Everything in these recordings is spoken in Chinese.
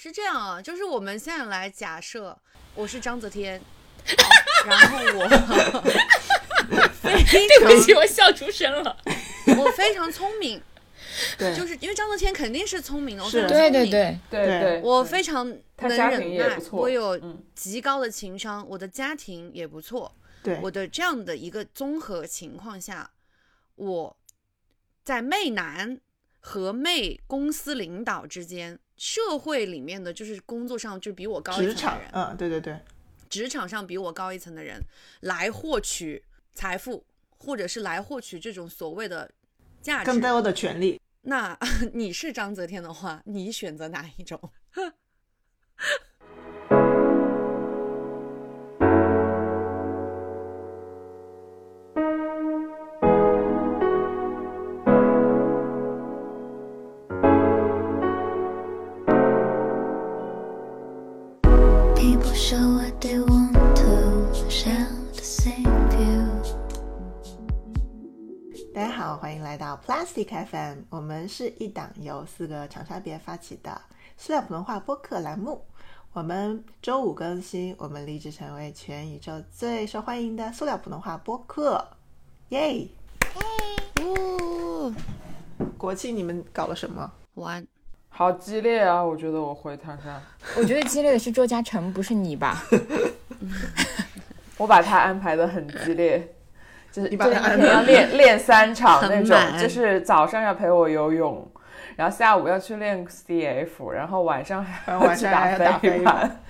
是这样啊，就是我们现在来假设我是章泽天，然后我 非对不起，常我笑出声了。我非常聪明，对，就是因为章泽天肯定是聪明的，我是非常对聪明，对对，对对对，我非常能他家庭忍耐也不，错我有嗯极高的情商，我的家庭也不错，对我的这样的一个综合情况下，我在媚男和媚公司领导之间，社会里面的就是工作上就比我高一层的人，，嗯，对对对，职场上比我高一层的人来获取财富，或者是来获取这种所谓的价值更。多的权利。那 你是章泽天的话，你选择哪一种？到 Plastic FM，我们是一档由四个长沙别发起的塑料普通话播客栏目。我们周五更新，我们立志成为全宇宙最受欢迎的塑料普通话播客，耶！哦，国庆你们搞了什么？玩，好激烈啊！我觉得我回唐山，我觉得激烈的是周嘉诚，不是你吧？我把他安排的很激烈，就是你要练 练三场那种，就是早上要陪我游泳，然后下午要去练 CF，然后晚上还然后晚去上还要打飞飞盘。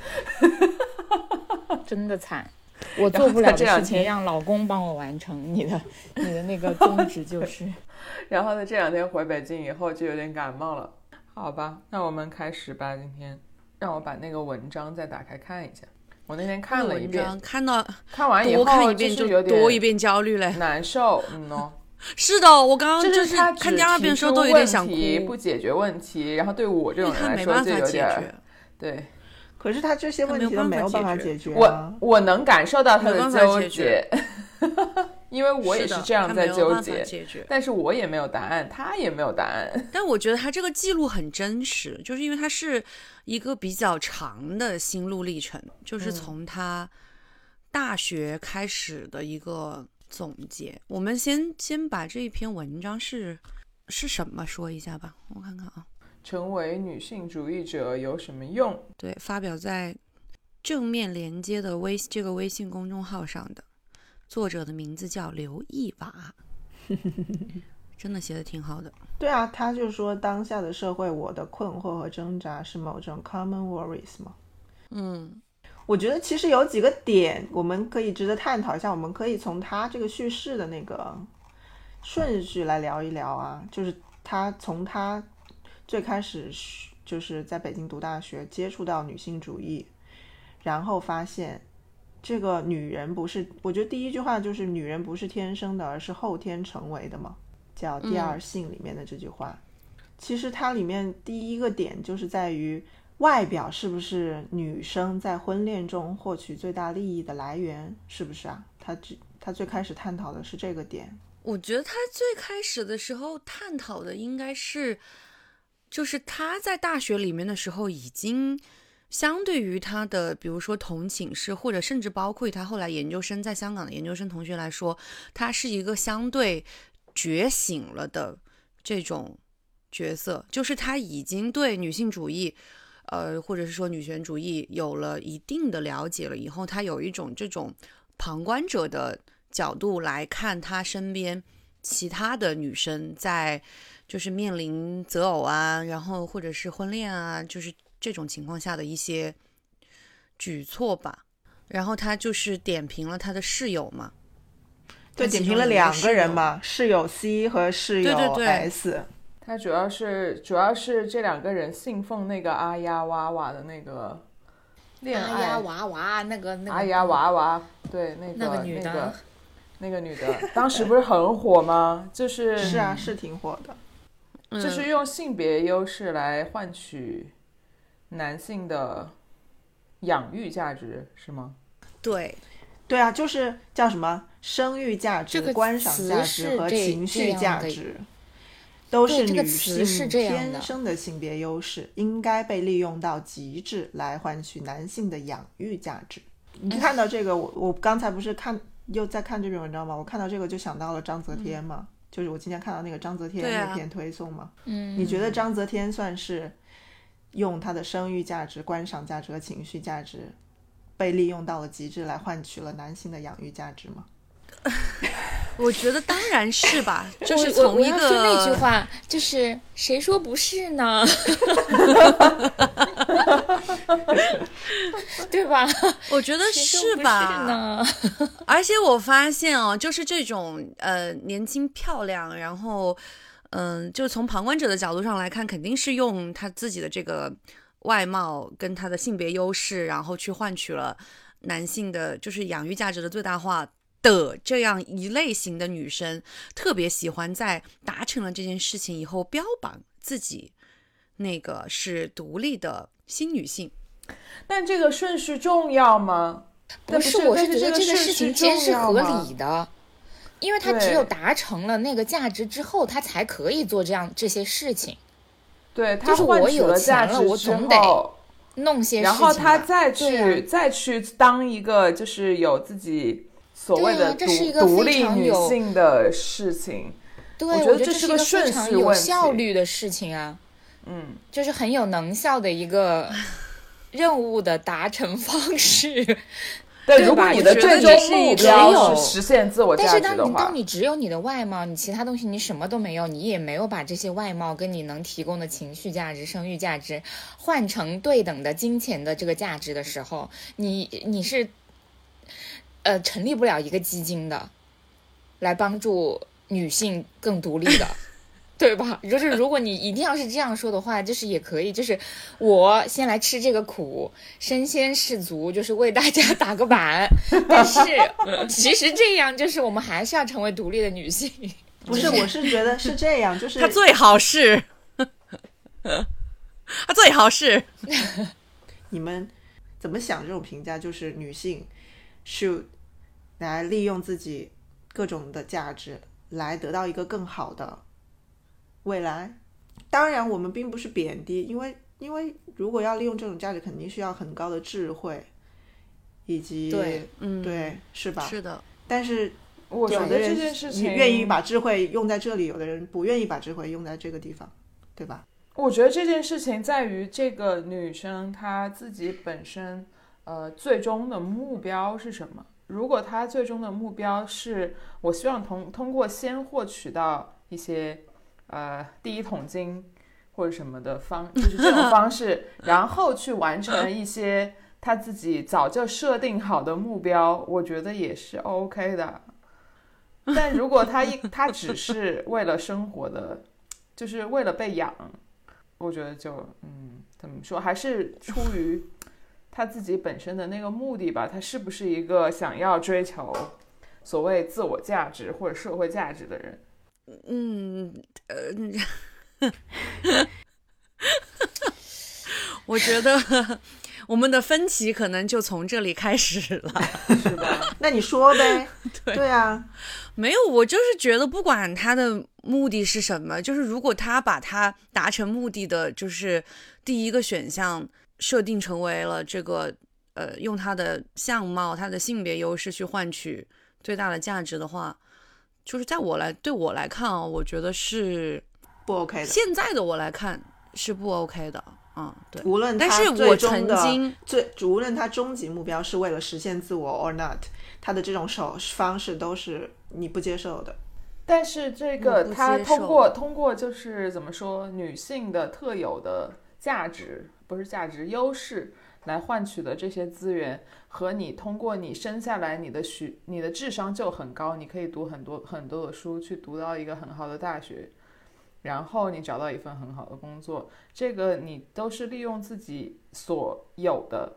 真的惨。我做不了的这两事情天让老公帮我完成，你的你的那个宗旨就是。然后呢，这两天回北京以后就有点感冒了。好吧，那我们开始吧。今天让我把那个文章再打开看一下。我那天看了一遍，看到看完以后多看一遍就是有点多一遍焦虑嘞。难受，嗯喏。是的，我刚刚就就是他看第二遍的时候都有点想提出问题不哭，解决问题，然后对我这种人来说为他没办就有点法解决。对可是他这些问题都没有办法解解决我啊。我能感受到他的纠解结，因为我也是这样在纠结，解决。但是我也没有答案，他也没有答案。但我觉得他这个记录很真实，就是因为他是一个比较长的心路历程，就是从他大学开始的一个总结。我们先先把这一篇文章是是什么说一下吧，我看看啊。成为女性主义者有什么用？对，发表在正面连接的微这个微信公众号上的，作者的名字叫刘一瓦，真的写的挺好的。对啊，他就说当下的社会，我的困惑和挣扎是某种 common worries 嘛。嗯，我觉得其实有几个点我们可以值得探讨一下，我们可以从他这个叙事的那个顺序来聊一聊啊，就是他从他最开始是就是在北京读大学，接触到女性主义，然后发现这个女人不是，我觉得第一句话就是女人不是天生的，而是后天成为的嘛，叫《第二性》里面的这句话。其实它里面第一个点就是在于外表是不是女生在婚恋中获取最大利益的来源，是不是啊？他只他最开始探讨的是这个点。我觉得他最开始的时候探讨的应该是，就是他在大学里面的时候，已经相对于他的，比如说同寝室，或者甚至包括他后来研究生在香港的研究生同学来说，他是一个相对觉醒了的这种角色，就是他已经对女性主义。呃，或者是说女权主义有了一定的了解了以后，他有一种这种旁观者的角度来看他身边其他的女生在就是面临择偶啊，然后或者是婚恋啊，就是这种情况下的一些举措吧。然后他就是点评了他的室友嘛，对，点评了两个人嘛，室友 C 和室友对对对 S。他主要是主要是这两个人信奉那个阿呀娃娃的那个恋爱，娃娃那个那个阿呀娃娃，对那个那个女的那个那个女的，当时不是很火吗？就是是啊，是挺火的。嗯就是用性别优势来换取男性的养育价值，是吗？对，对啊，就是叫什么生育价值、这个观赏价值和情绪价值。都是女性天生的性别优势，应该被利用到极致来换取男性的养育价值。你看到这个，我我刚才不是看又在看这篇文章吗？我看到这个就想到了章泽天嘛，就是我今天看到那个章泽天那篇推送嘛。嗯，你觉得章泽天算是用他的生育价值、观赏价值和情绪价值被利用到了极致，来换取了男性的养育价值吗？我觉得当然是吧，就是从一我要说那句个话，就是谁说不是呢？对吧？我觉得是吧是吧？呢？而且我发现哦，就是这种呃年轻漂亮，然后嗯、就从旁观者的角度上来看，肯定是用他自己的这个外貌跟他的性别优势，然后去换取了男性的就是养育价值的最大化。的这样一类型的女生，特别喜欢在达成了这件事情以后，标榜自己那个是独立的新女性。但这个顺序重要吗？那不是，我是觉得这个顺序事情其实是合重要吗理的，因为他只有达成了那个价值之后，他才可以做这样这些事情，对他就是我有钱了值我总得，弄些事情然后他再去、呀再去当一个就是有自己所谓的独、这是一个非独立女性的事情。对，我觉得这是一个非顺常有效率的事情啊，嗯，就是很有能效的一个 任务的达成方式。对，如果你的最终目标有是实现自我价值的话是当你当，你只有你的外貌，你其他东西你什么都没有，你也没有把这些外貌跟你能提供的情绪价值、生育价值换成对等的金钱的这个价值的时候，你你是呃成立不了一个基金的，来帮助女性更独立的。对吧？就是如果你一定要是这样说的话，就是也可以，就是我先来吃这个苦，身先士卒，就是为大家 打个板。但是 其实这样，就是我们还是要成为独立的女性。不是，我是觉得是这样，就是他最好是，他最好是，你们怎么想这种评价？就是女性 should 来利用自己各种的价值，来得到一个更好的未来。当然，我们并不是贬低，因为因为如果要利用这种价值，肯定需要很高的智慧，以及对嗯，对是吧？是的，但是我觉得这有的人件事情愿意把智慧用在这里，有的人不愿意把智慧用在这个地方，对吧？我觉得这件事情在于这个女生她自己本身，呃，最终的目标是什么？如果她最终的目标是我希望通通过先获取到一些呃第一桶金或者什么的方，就是这种方式，然后去完成一些他自己早就设定好的目标，我觉得也是 OK 的。但如果他一 他只是为了生活的，就是为了被养，我觉得就嗯，怎么说，还是出于他自己本身的那个目的吧。他是不是一个想要追求所谓自我价值或者社会价值的人？嗯呃，我觉得我们的分歧可能就从这里开始了。是吧？那你说呗，对对啊，没有，我就是觉得不管他的目的是什么，就是如果他把他达成目的的，就是第一个选项设定成为了这个呃，用他的相貌、他的性别优势去换取最大的价值的话，就是在我来对我来看啊、我觉得是不 OK 的。现在的我来看是不 OK 的。嗯，对。无论他但是我最终的曾经最，无论他终极目标是为了实现自我 or not，他的这种手方式都是你不接受的。但是这个他通过通过就是怎么说，女性的特有的价值不是价值优势来换取的这些资源，和你通过你生下来你的学你的智商就很高，你可以读很多很多的书，去读到一个很好的大学，然后你找到一份很好的工作，这个你都是利用自己所有的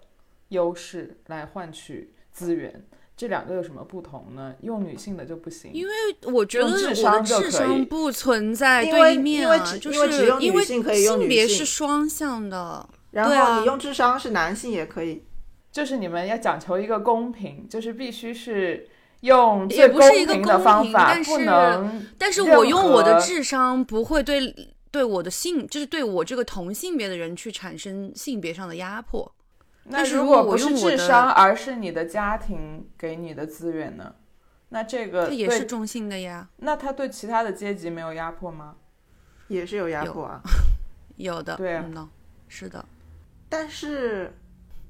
优势来换取资源。这两个有什么不同呢？用女性的就不行，因为我觉得智我的智商不存在对立面啊，就是因为性别是双向的。然后你用智商是男性也可以，就是你们要讲求一个公平，就是必须是用也最公不是一个平的公平方法，不但是能但是我用我的智商不会对对我的性，就是对我这个同性别的人去产生性别上的压迫。那但是如如果不是用智商，而是你的家庭给你的资源呢？那这个对它也是中性的呀，那他对其他的阶级没有压迫吗？也是有压迫啊。有的，对啊嗯呢，是的，但是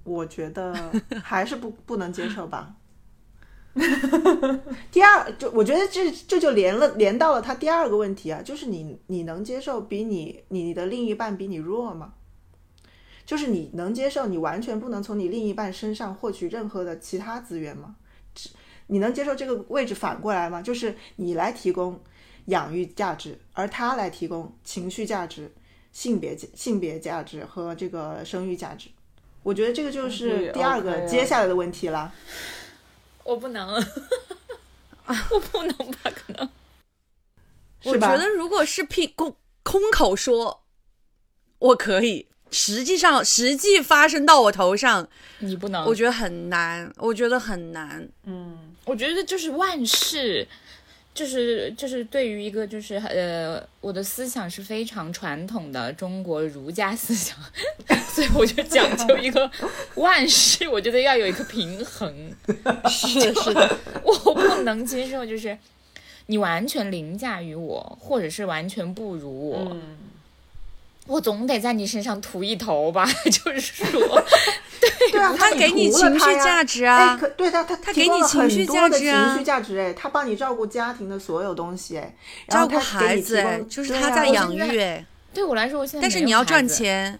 我觉得 还是不不能接受吧。第二，就我觉得这这就连了连到了他第二个问题啊，就是你你能接受比你你的另一半比你弱吗？就是你能接受你完全不能从你另一半身上获取任何的其他资源吗？只你能接受这个位置反过来吗？就是你来提供养育价值，而他来提供情绪价值、性别性别价值和这个生育价值。我觉得这个就嗯是第二个啊接下来的问题了。我不能，我不能吧？可能我觉得如果是屁空空口说，我可以，实际上实际发生到我头上，你不能。我觉得很难，我觉得很难。嗯，我觉得就是万事，就是就是对于一个就是呃，我的思想是非常传统的中国儒家思想，所以我就讲究一个万事，我觉得要有一个平衡。是是的，我不能接受就是你完全凌驾于我，或者是完全不如我，嗯，我总得在你身上涂一头吧。就是说，对啊，他给你情绪价值啊。哎，可对他他他给你情绪很多的价值啊。情绪价值哎，他帮你照顾家庭的所有东西哎，照顾孩子，哎，就是他在养育，哎，对我来说，我现在但是没有你要赚孩子。钱，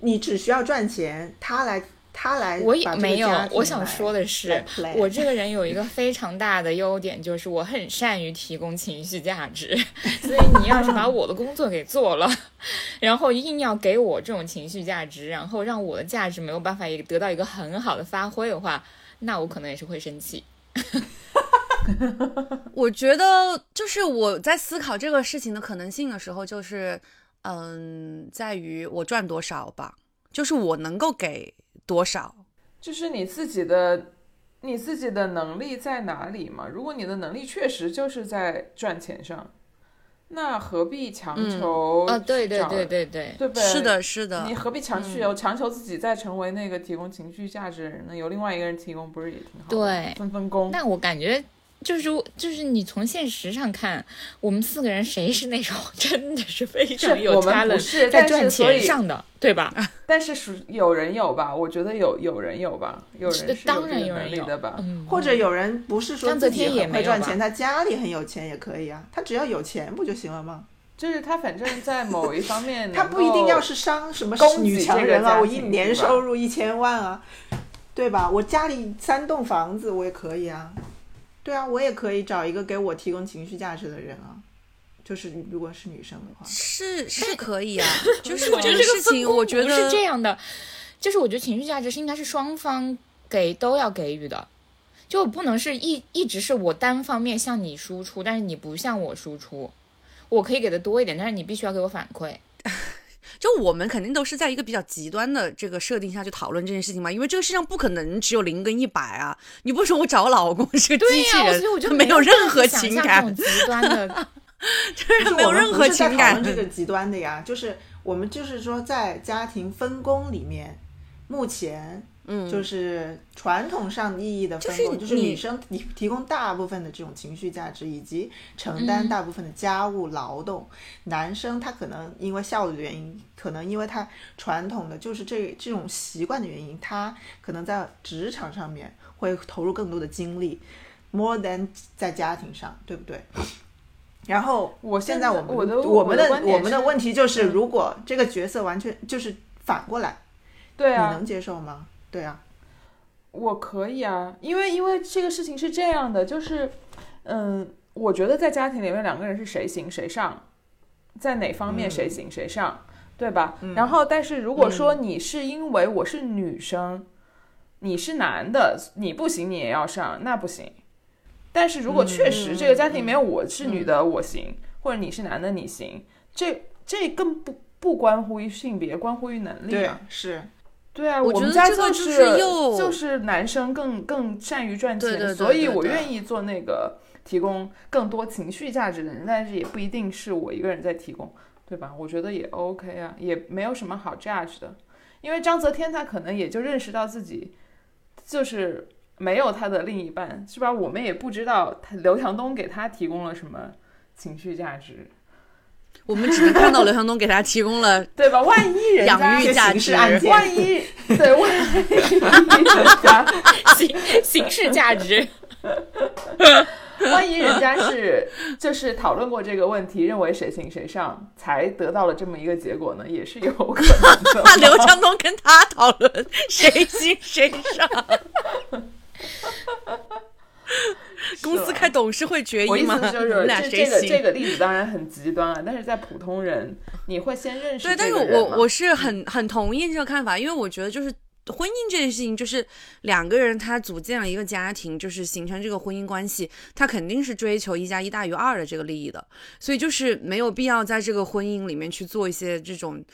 你只需要赚钱，他来他来我也没有我想说的是我这个人有一个非常大的优点，就是我很善于提供情绪价值。所以你要是把我的工作给做了，然后硬要给我这种情绪价值，然后让我的价值没有办法也得到一个很好的发挥的话，那我可能也是会生气。我觉得就是我在思考这个事情的可能性的时候，就是嗯，在于我赚多少吧，就是我能够给多少。就是你自己的你自己的能力在哪里嘛？如果你的能力确实就是在赚钱上，那何必强求啊，对对对对对，对不对？是的，是的你，何必强求、强求自己再成为那个提供情绪价值的人呢？有另外一个人提供，不是也挺好的？对分分工。但我感觉。就是就是你从现实上看，我们四个人谁是那种真的是非常有是我们不 talent 是，在赚钱上的，对吧？但是属有人有吧？我觉得有有人有吧，有人是当然有人有能力的吧？嗯，或者有人不是说自己天也很没有吧会赚钱，他家里很有钱也可以啊，他只要有钱不就行了吗？就是他反正在某一方面，他不一定要是商什么女强人啊，我一年收入一千万啊，对吧？我家里三栋房子我也可以啊，对啊，我也可以找一个给我提供情绪价值的人啊。就是如果是女生的话，是是可以啊，就是我觉得这个事情，我觉得是这样的，就是我觉得情绪价值是应该是双方给都要给予的，就不能是一一直是我单方面向你输出，但是你不向我输出。我可以给的多一点，但是你必须要给我反馈。就我们肯定都是在一个比较极端的这个设定下去讨论这件事情嘛，因为这个世界上不可能只有零跟一百啊！你不是说我找老公是个机器人，所以我就没有任何情感极端的，就是没有任何情感。这个 极端的呀，就是我们就是说在家庭分工里面，目前嗯，就是传统上意义的分就是工，就是女生提提供大部分的这种情绪价值，以及承担嗯大部分的家务劳动。男生他可能因为效率的原因，可能因为他传统的就是这这种习惯的原因，他可能在职场上面会投入更多的精力，more than 在家庭上，对不对？然后我现在我们我的我们的我们的问题就是，嗯如果这个角色完全就是反过来，对啊，你能接受吗？对啊，我可以啊，因为因为这个事情是这样的，就是，嗯，我觉得在家庭里面两个人是谁行谁上，在哪方面嗯谁行谁上，对吧？嗯然后，但是如果说你是因为我是女生，你是男的，你不行，你也要上，那不行。但是如果确实嗯这个家庭里面我是女的，我行，或者你是男的，你行，这这更不不关乎于性别，关乎于能力对啊。，是，对啊，我觉们家得这个就就是又就是男生更更善于赚钱，对对对所以我愿意做那个提供更多情绪价值的人，但是也不一定是我一个人在提供，对吧？我觉得也 OK 啊，也没有什么好 judge 的，因为章泽天他可能也就认识到自己就是没有他的另一半，是吧？我们也不知道他刘强东给他提供了什么情绪价值，我们只能看到刘强东给他提供了 对吧？万一人家养育价值刑事案件万一对万一 人家。形形式价值。万一人家是就是讨论过这个问题，认为谁行谁上，才得到了这么一个结果呢，也是有可能的。那刘强东跟他讨论谁行谁上。公司开董事会决我意议吗？思就是，你们俩这谁行？这个这个例子当然很极端啊，但是在普通人，你会先认识对，但是我我是很很同意这个看法，因为我觉得就是婚姻这件事情，就是两个人他组建了一个家庭，就是形成这个婚姻关系，他肯定是追求一加一大于二的这个利益的，所以就是没有必要在这个婚姻里面去做一些这种。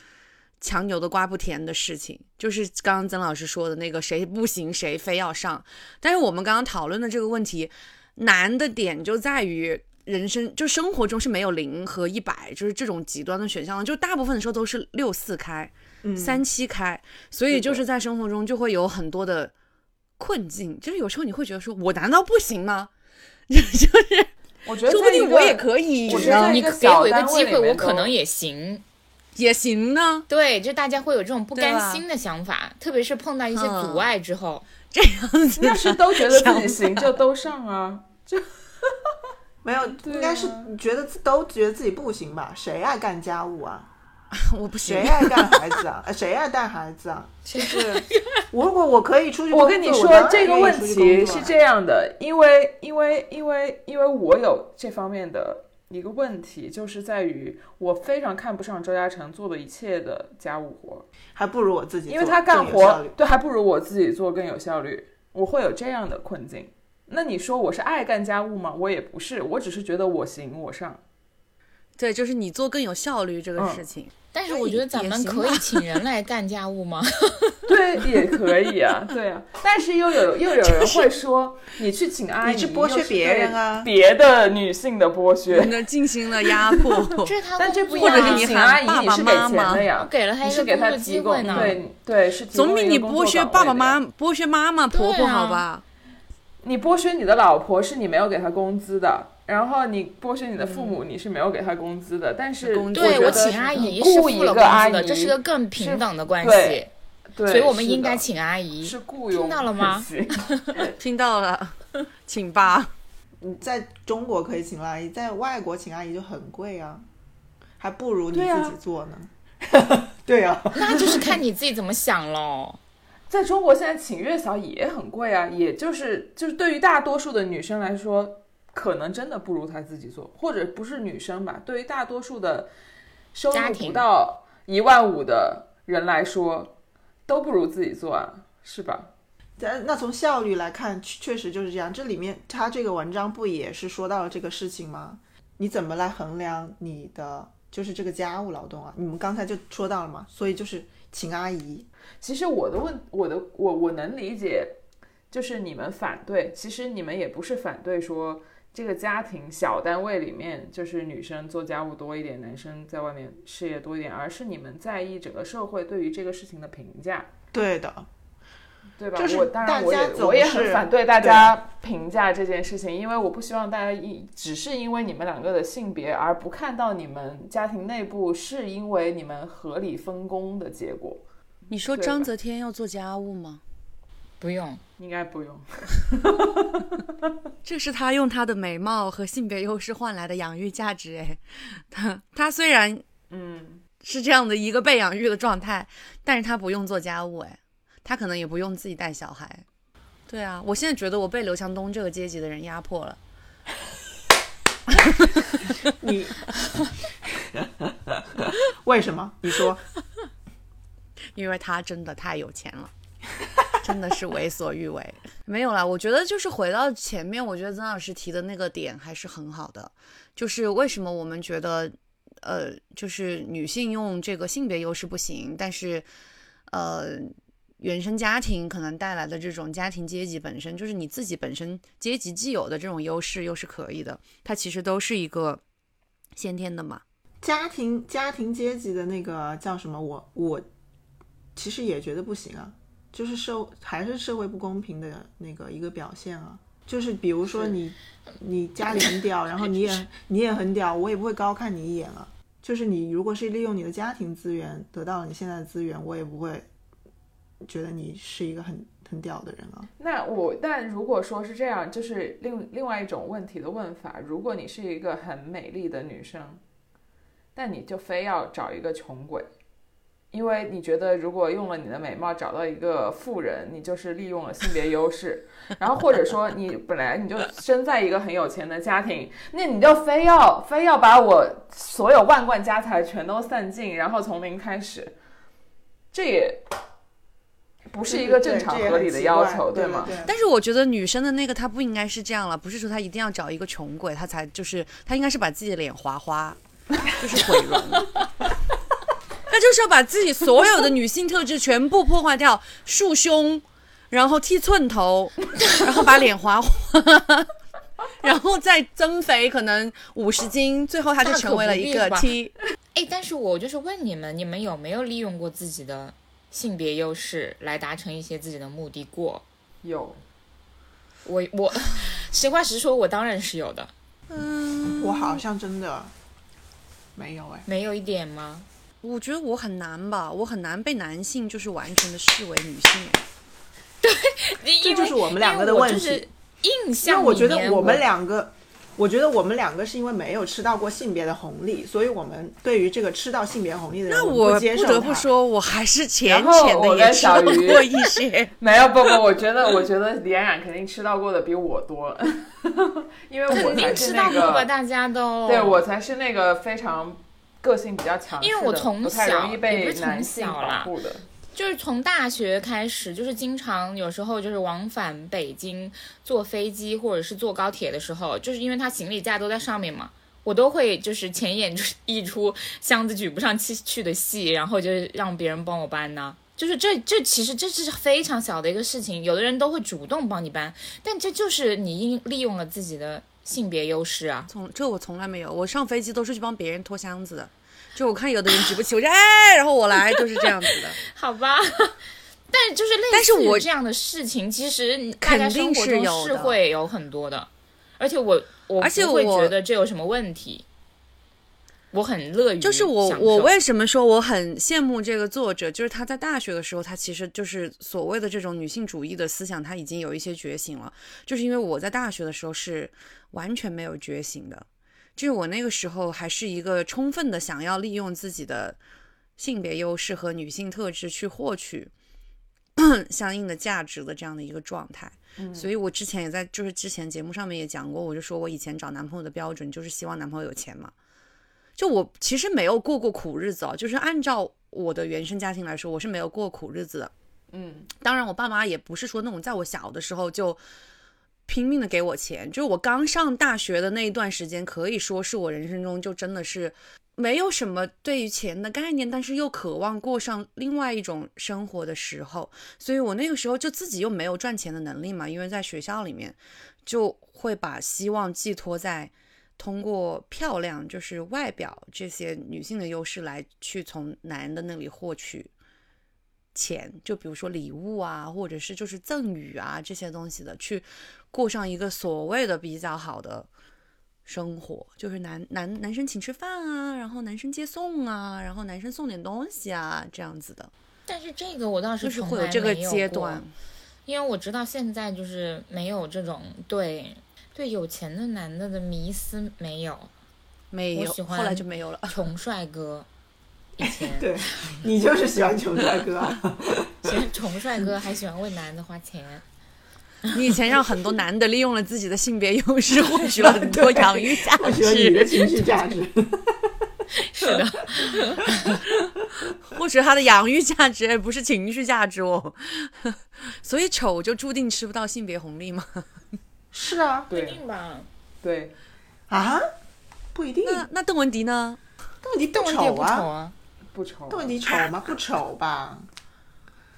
强扭的瓜不甜的事情，就是刚刚曾老师说的那个谁不行谁非要上，但是我们刚刚讨论的这个问题，难的点就在于人生就生活中是没有零和一百，就是这种极端的选项的，就大部分的时候都是六四开、嗯三七开，所以就是在生活中就会有很多的困境，就是有时候你会觉得说，我难道不行吗？就是我觉得说不定我也可以，我觉得在你给我一个机会，我可能也行。也行呢。对，就大家会有这种不甘心的想法，特别是碰到一些嗯阻碍之后，这样子要是都觉得自己行，就都上啊。没有，对应该是啊觉得自都觉得自己不行吧？谁爱干家务啊？我不行谁，爱干孩子啊？呃 谁爱带孩子啊？就是，如果我可以出去，我跟你说，这个问题是这样的，因为因为因为因为我有这方面的一个问题，就是在于我非常看不上周嘉诚做的一切的家务活，还不如我自己做，因为他干活对还不如我自己做更有效率，我会有这样的困境。那你说我是爱干家务吗？我也不是，我只是觉得我行我上。对，就是你做更有效率这个嗯事情。但是我觉得咱们可以请人来干家务吗？对，也可以啊，对啊。但是又有又有人会说，你去请阿姨，你是剥削别人啊别的女性的剥削。那进行了压迫，这是他但这不或者是你喊请阿姨你是给钱妈妈的呀，给了他你是给一个工作他提供机会呢。对对是总比你剥削爸爸妈呀剥削妈妈婆婆对啊好吧？你剥削你的老婆是你没有给她工资的，然后你剥削你的父母你是没有给她工资的，但是工资对我请阿姨是付雇一了工资的，个阿姨，这是个更平等的关系对，对，所以我们应该请阿姨。是雇佣听到了吗 听到了，请吧。你在中国可以请阿姨，在外国请阿姨就很贵啊，还不如你自己做呢。对啊，那就是看你自己怎么想喽。在中国现在请月嫂也很贵啊，也就是就是对于大多数的女生来说，可能真的不如她自己做，或者不是女生吧，对于大多数的收入不到一万五的人来说，都不如自己做啊，是吧？但那从效率来看，确确实就是这样。这里面他这个文章不也是说到了这个事情吗？你怎么来衡量你的就是这个家务劳动啊？你们刚才就说到了嘛，所以就是请阿姨。其实我的问，我的我我能理解，就是你们反对，其实你们也不是反对说这个家庭小单位里面就是女生做家务多一点，男生在外面事业多一点，而是你们在意整个社会对于这个事情的评价，对的，对吧？就是我当然我也我也很反对大家评价这件事情，因为我不希望大家一只是因为你们两个的性别而不看到你们家庭内部是因为你们合理分工的结果，你说章泽天要做家务吗？不用，应该不用。这是他用他的美貌和性别优势换来的养育价值，哎，他他虽然嗯，是这样的一个被养育的状态，但是他不用做家务，哎，他可能也不用自己带小孩。对啊，我现在觉得我被刘强东这个阶级的人压迫了。你 为什么？你说因为他真的太有钱了，真的是为所欲为。没有啦，我觉得就是回到前面，我觉得曾老师提的那个点还是很好的，就是为什么我们觉得，呃，就是女性用这个性别优势不行，但是，呃，原生家庭可能带来的这种家庭阶级本身，就是你自己本身阶级既有的这种优势，又是可以的。它其实都是一个先天的嘛。家庭家庭阶级的那个叫什么？我我其实也觉得不行啊，就是社还是社会不公平的那个一个表现啊。就是比如说你你家里很屌，然后你也 你也很屌，我也不会高看你一眼啊。就是你如果是利用你的家庭资源得到了你现在的资源，我也不会觉得你是一个很很屌的人啊。那我，但如果说是这样，就是另另外一种问题的问法。如果你是一个很美丽的女生，但你就非要找一个穷鬼，因为你觉得如果用了你的美貌找到一个富人，你就是利用了性别优势。然后或者说你本来你就生在一个很有钱的家庭，那你就非要非要把我所有万贯家财全都散尽，然后从零开始，这也不是一个正常合理的要求，对吗？对但是我觉得女生的那个她不应该是这样了，不是说她一定要找一个穷鬼，她才就是她应该是把自己的脸划花，就是毁容。她就是要把自己所有的女性特质全部破坏掉，束胸，然后剃寸头，然后把脸划花，然后再增肥，可能五十斤，最后她就成为了一个 T。哎，但是我就是问你们，你们有没有利用过自己的性别优势来达成一些自己的目的过？有，我我实话实说，我当然是有的，嗯，我好像真的没有哎。没有一点吗？我觉得我很难吧，我很难被男性就是完全的视为女性。对这就是我们两个的问题印象我觉得我们两个，我觉得我们两个是因为没有吃到过性别的红利，所以我们对于这个吃到性别红利的人，那我不得不，说，我还是浅浅的也吃到过一些。没有不不，我觉得我觉得李冉冉肯定吃到过的比我多，因为我肯定才是吃那到过吧，个，大家都对我才是那个非常个性比较强，因为我从小也被不是从男性保小啦护的。就是从大学开始，就是经常有时候就是往返北京坐飞机或者是坐高铁的时候，就是因为他行李架都在上面嘛，我都会就是前眼就是一出箱子举不上去去的戏，然后就是让别人帮我搬呢。就是这这其实这是非常小的一个事情，有的人都会主动帮你搬，但这就是你应利用了自己的性别优势啊。从这我从来没有，我上飞机都是去帮别人拖箱子的。就我看有的人举不起，我就哎，然后我来，就是这样子的。好吧，但就是类似于这样的事情，其实大家肯定生活中是是有的会有很多的，而且我我而且不会我觉得这有什么问题，我很乐于就是我我为什么说我很羡慕这个作者，就是他在大学的时候，他其实就是所谓的这种女性主义的思想，他已经有一些觉醒了。就是因为我在大学的时候是完全没有觉醒的，就是我那个时候还是一个充分的想要利用自己的性别优势和女性特质去获取 相应的价值的这样的一个状态。所以我之前也在就是之前节目上面也讲过，我就说我以前找男朋友的标准就是希望男朋友有钱嘛。就我其实没有过过苦日子哦，就是按照我的原生家庭来说，我是没有过苦日子的。嗯，当然，我爸妈也不是说那种在我小的时候就拼命的给我钱，就是我刚上大学的那一段时间，可以说是我人生中就真的是没有什么对于钱的概念，但是又渴望过上另外一种生活的时候，所以我那个时候就自己又没有赚钱的能力嘛，因为在学校里面就会把希望寄托在。通过漂亮，就是外表这些女性的优势来去从男的那里获取钱，就比如说礼物啊，或者是就是赠与啊这些东西的，去过上一个所谓的比较好的生活，就是男男男生请吃饭啊，然后男生接送啊，然后男生送点东西啊，这样子的，但是这个我倒就是会有这个阶段。因为我知道现在就是没有这种对对有钱的男的的迷思，没有没有，我喜欢后来就没有了。穷帅哥。以前对你就是喜欢穷帅哥啊。喜欢穷帅哥，还喜欢为男的花钱。你以前让很多男的利用了自己的性别优势，获取了很多养育价我喜欢你的，情绪价值。是的，获取他的养育价值，不是情绪价值哦。所以丑就注定吃不到性别红利吗？是啊，不一定吧？对，啊，不一定。那那邓文迪呢？邓文迪不邓文迪丑啊，不丑啊，不丑。邓文迪丑吗？不丑吧？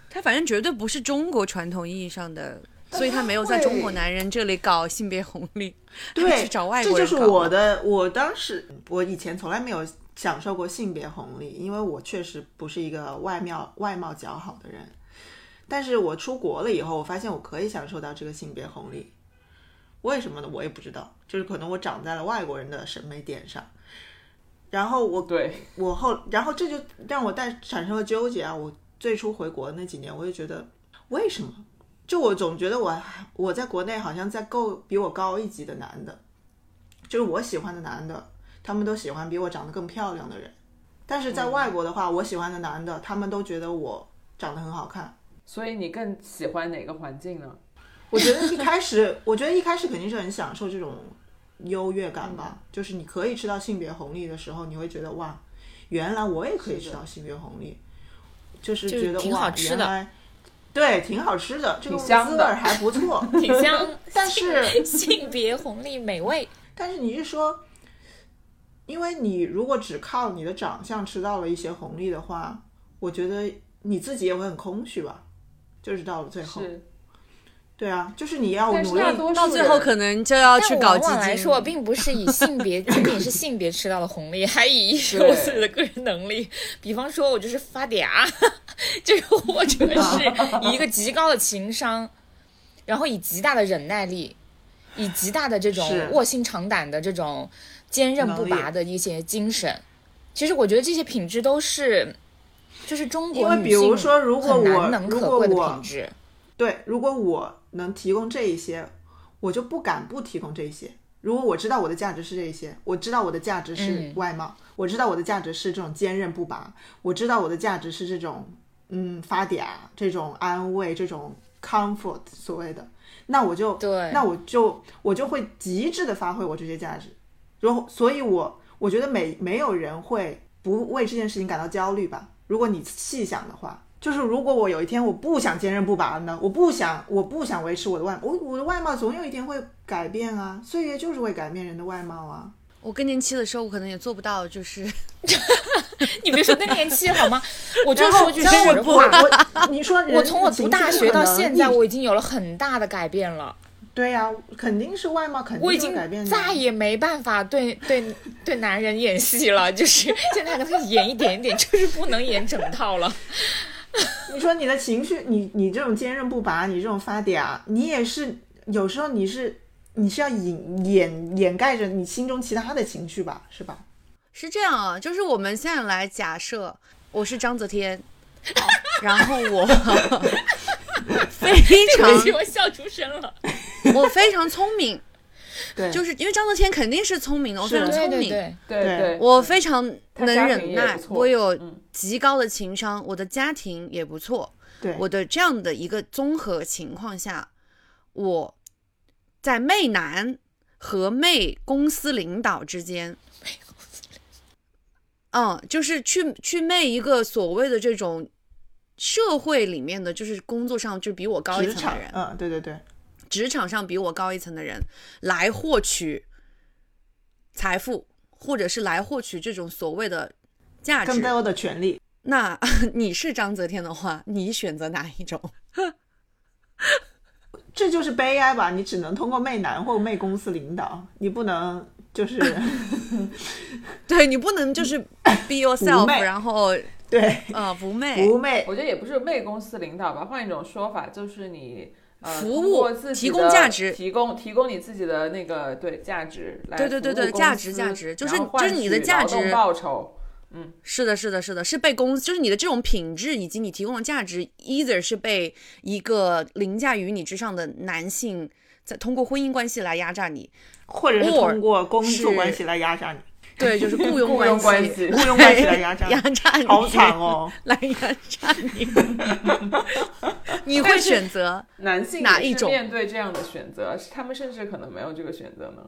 他反正绝对不是中国传统意义上的，所以他没有在中国男人这里搞性别红利，对 去找外这国人搞。就是我的，我当时我以前从来没有享受过性别红利，因为我确实不是一个外貌外貌较好的人。但是我出国了以后，我发现我可以享受到这个性别红利，为什么呢？我也不知道，就是可能我长在了外国人的审美点上。然后我对，我后，然后这就让我带产生了纠结啊！我最初回国那几年，我就觉得为什么？就我总觉得我我在国内好像在够比我高一级的男的，就是我喜欢的男的，他们都喜欢比我长得更漂亮的人。但是在外国的话，我喜欢的男的，他们都觉得我长得很好看。所以你更喜欢哪个环境呢？我觉得一开始，我觉得一开始肯定是很享受这种优越感吧，就是你可以吃到性别红利的时候，你会觉得哇，原来我也可以吃到性别红利，就是就是觉得哇好吃的原来对，挺好吃的，这个香的滋味儿还不错。挺香，但是性别红利美味。但是你是说，因为你如果只靠你的长相吃到了一些红利的话，我觉得你自己也会很空虚吧。就是到了最后，是，对啊，就是你要努力到最后可能就要去搞基金。往来说，并不是以性别 仅仅是性别吃到的红利，还以是我自己的个人能力。比方说，我就是发嗲，就是或者是 以一个极高的情商，然后以极大的忍耐力，以极大的这种卧薪尝胆的这种坚韧不拔的一些精神。其实我觉得这些品质都是，就是中国女因为比如性说如果很我难能如可贵的果我品质。对，如果我能提供这一些，我就不敢不提供这一些。如果我知道我的价值是这一些，我知道我的价值是嗯外貌，我知道我的价值是这种坚韧不拔，我知道我的价值是这种嗯发嗲、这种安慰、这种 comfort 所谓的，那我就对那我就我就会极致的发挥我这些价值。然后，所以我我觉得没没有人会不为这件事情感到焦虑吧？如果你细想的话，就是如果我有一天我不想坚韧不拔呢，我不想我不想维持我的外我我的外貌总有一天会改变啊，岁月就是会改变人的外貌啊。我更年期的时候，我可能也做不到，就是 你别说更年期好吗？我就说句实话，我你说我从我读大学到现在，我已经有了很大的改变了。对呀、肯定是外貌肯定我已经改变。再也没办法对对对男人演戏了，就是现在跟他演一点点，就是不能演整套了。你说你的情绪，你你这种坚韧不拔，你这种发嗲，你也是有时候你是你是要掩掩掩盖着你心中其他的情绪吧，是吧？是这样啊，就是我们现在来假设我是章泽天，然后我 非常我笑出声了。我非常聪明，对，就是因为张泽天肯定是聪明的，我非常聪明，对对，对对。对，我非常能忍耐我有嗯。极高的情商，我的家庭也不错，对。我的这样的一个综合情况下，我在媚男和媚公司领导之间，嗯，就是去去媚一个所谓的这种社会里面的，就是工作上就比我高一职场层的人，，嗯，对对对，职场上比我高一层的人来获取财富，或者是来获取这种所谓的价值更。多的权利。那 你是章泽天的话，你选择哪一种？这就是悲哀吧？你只能通过媚男或媚公司领导，你不能就是 对你不能就是 be yourself，然后对呃不媚不媚。我觉得也不是媚公司领导吧，换一种说法就是你。呃，服务提供价值提供提供你自己的那个对价值来对对对对价值价值就是就是你的价值报酬，嗯。是的，是的，是的，是被公司，就是你的这种品质以及你提供的价值，either 是被一个凌驾于你之上的男性在通过婚姻关系来压榨你，或者是通过工作关系来压榨你，对，就是雇佣 雇佣关系，雇佣关系来压榨压你，榨你，好惨哦！来压榨你，你会选择男性哪一种面对这样的选择，他们甚至可能没有这个选择呢。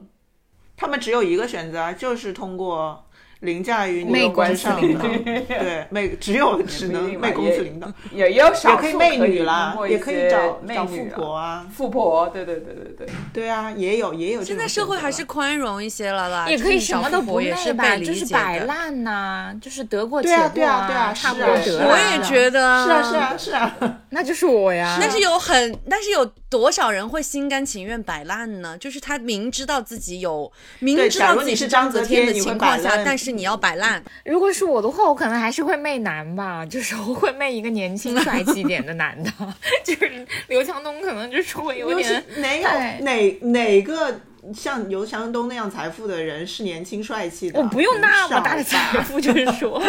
他们只有一个选择，就是通过凌驾于你媚的关公上的，司领导对，媚只有只能媚公司领导，也也有也少数可以媚女啦，也可以找找富婆啊，富婆，对对对对对，对啊，也有也有。现在社会还是宽容一些了啦，也可以什么都不富婆也是媚吧，就是。摆烂呐、就是得过且过对啊对啊对啊差不多得了。我也觉得，是啊是啊是啊，那就是我呀。但是有很，但是有多少人会心甘情愿摆烂呢？就是他明知道自己有，明知道自己是章泽天的情况下，但是你要摆烂，如果是我的话，我可能还是会媚男吧，就是我会媚一个年轻 帅气一点的男的，就是刘强东可能就是会有尤其点哪有哪哪个像刘强东那样财富的人是年轻帅气的？我不用那么大的财富，就是说，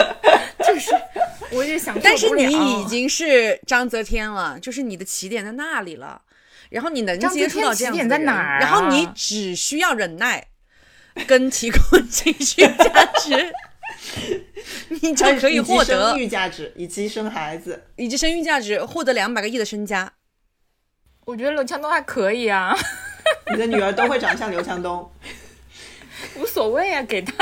就是我就想，但是你已经是章泽天了，就是你的起点在那里了，然后你能接触到这样的人在哪儿啊然后你只需要忍耐，跟提供情绪价值，你就可以获得生育价值，以及生孩子。以及生育价值，获得两百个亿的身家。我觉得刘强东还可以啊，你的女儿都会长像刘强东。无所谓啊，给他。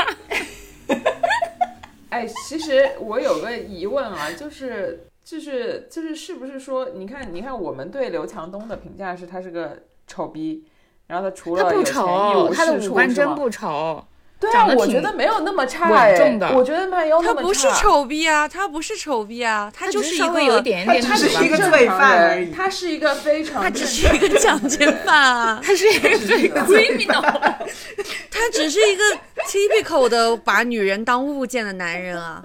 哎，其实我有个疑问啊，就是就是就是是不是说，你看你看我们对刘强东的评价是他是个丑逼，然后他除了他不丑，他的五官真不丑。对啊，我觉得没有那么差稳哎，重的我觉得没有那么差。他不是丑逼啊，他不是丑逼啊，他就是一个稍微有一点点他只是一个罪犯而已他是一个非常他只是一个强奸犯啊，他是一个罪 criminal，他只是一个 typical 的把女人当物件的男人啊。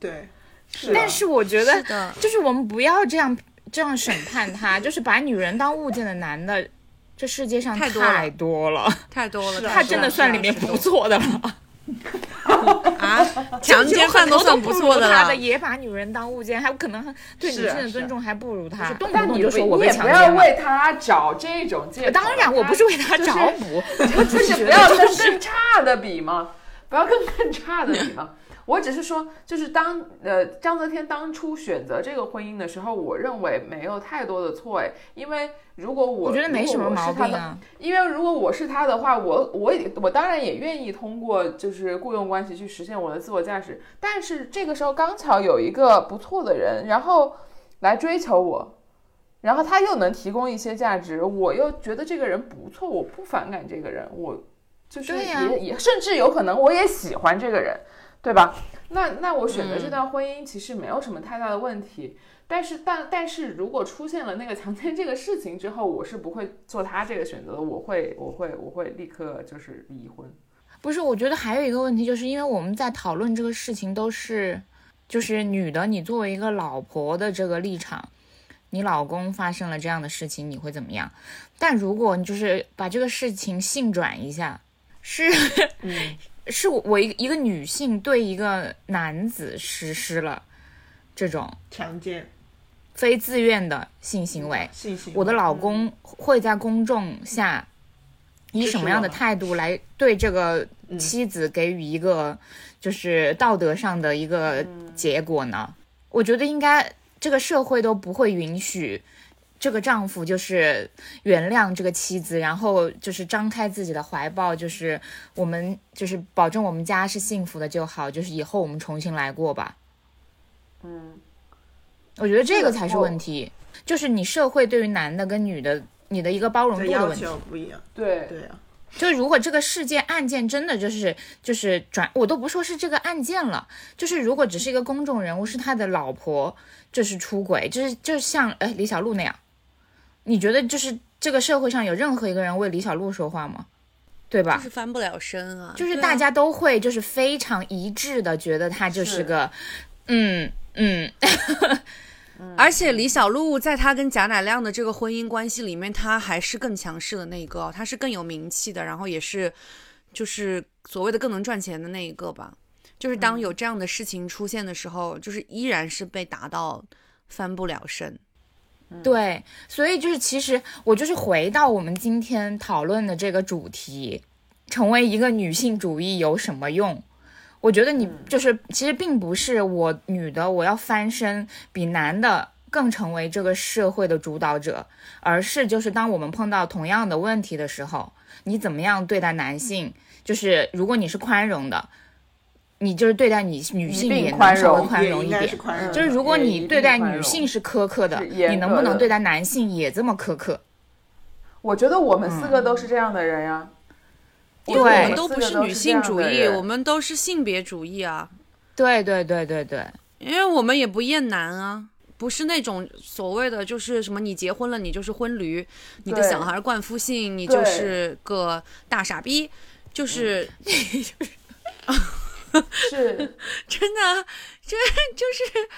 对，是但是我觉得是，就是我们不要这样这样审判他，就是把女人当物件的男的，这世界上太多了太多了，太多了，他太多了真的算里面不错的了。啊，强奸犯都算不错的了。也把女人当物件，还有可能对女性的尊重还不如他，动不但你不动就说我被你也不要。为他找这种借口。当然，我不是为他就是找补 我只就是不要跟更差的比嘛，不要跟更差的比嘛。我只是说，就是当呃章泽天当初选择这个婚姻的时候，我认为没有太多的错哎，因为如果我我觉得没什么毛病啊。因为如果我是他的话，我我也我当然也愿意通过就是雇佣关系去实现我的自我价值，但是这个时候刚巧有一个不错的人，然后来追求我，然后他又能提供一些价值，我又觉得这个人不错，我不反感这个人，我就是也、也甚至有可能我也喜欢这个人，对吧？那那我选择嗯这段婚姻其实没有什么太大的问题。但是，但但是如果出现了那个强奸这个事情之后，我是不会做他这个选择的，我会，我会，我会立刻就是离婚。不是，我觉得还有一个问题，就是因为我们在讨论这个事情都是，就是女的，你作为一个老婆的这个立场，你老公发生了这样的事情，你会怎么样？但如果你就是把这个事情性转一下，是，是我一个一个女性对一个男子实施了这种强奸。非自愿的性行为，性行为，我的老公会在公众下以什么样的态度来对这个嗯。妻子给予一个就是道德上的一个嗯。结果呢？我觉得应该这个社会都不会允许这个丈夫就是原谅这个妻子，然后就是张开自己的怀抱，就是我们就是保证我们家是幸福的就好，就是以后我们重新来过吧。嗯，我觉得这个才是问题，就是你社会对于男的跟女的你的一个包容度的问题。不一样，对，对啊，就如果这个事件案件真的就是就是转，我都不说是这个案件了，就是如果只是一个公众人物，是他的老婆，就是出轨，就是就像哎李小璐那样，你觉得就是这个社会上有任何一个人为李小璐说话吗？对吧？就是翻不了身啊，就是大家都会就是非常一致的觉得他就是是个，嗯嗯，而且李小璐在她跟贾乃亮的这个婚姻关系里面，她还是更强势的那一个，她是更有名气的，然后也是就是所谓的更能赚钱的那一个吧。就是当有这样的事情出现的时候，就是依然是被打到翻不了身。对，所以就是其实我就是回到我们今天讨论的这个主题，成为一个女性主义有什么用？我觉得你就是其实并不是我女的我要翻身比男的更成为这个社会的主导者，而是就是当我们碰到同样的问题的时候，你怎么样对待男性？就是如果你是宽容的，你就是对待你女性也能宽容稍微宽容一点。是宽容，就是如果你对待女性是苛刻的，你能不能对待男性也这么苛刻？我觉得我们四个都是这样的人呀。因为我们都不是女性主义，我们都是性别主义啊。对对对对对，因为我们也不厌男啊，不是那种所谓的就是什么你结婚了你就是婚驴，你的小孩冠夫姓你就是个大傻逼，就是、是 真的啊，这就是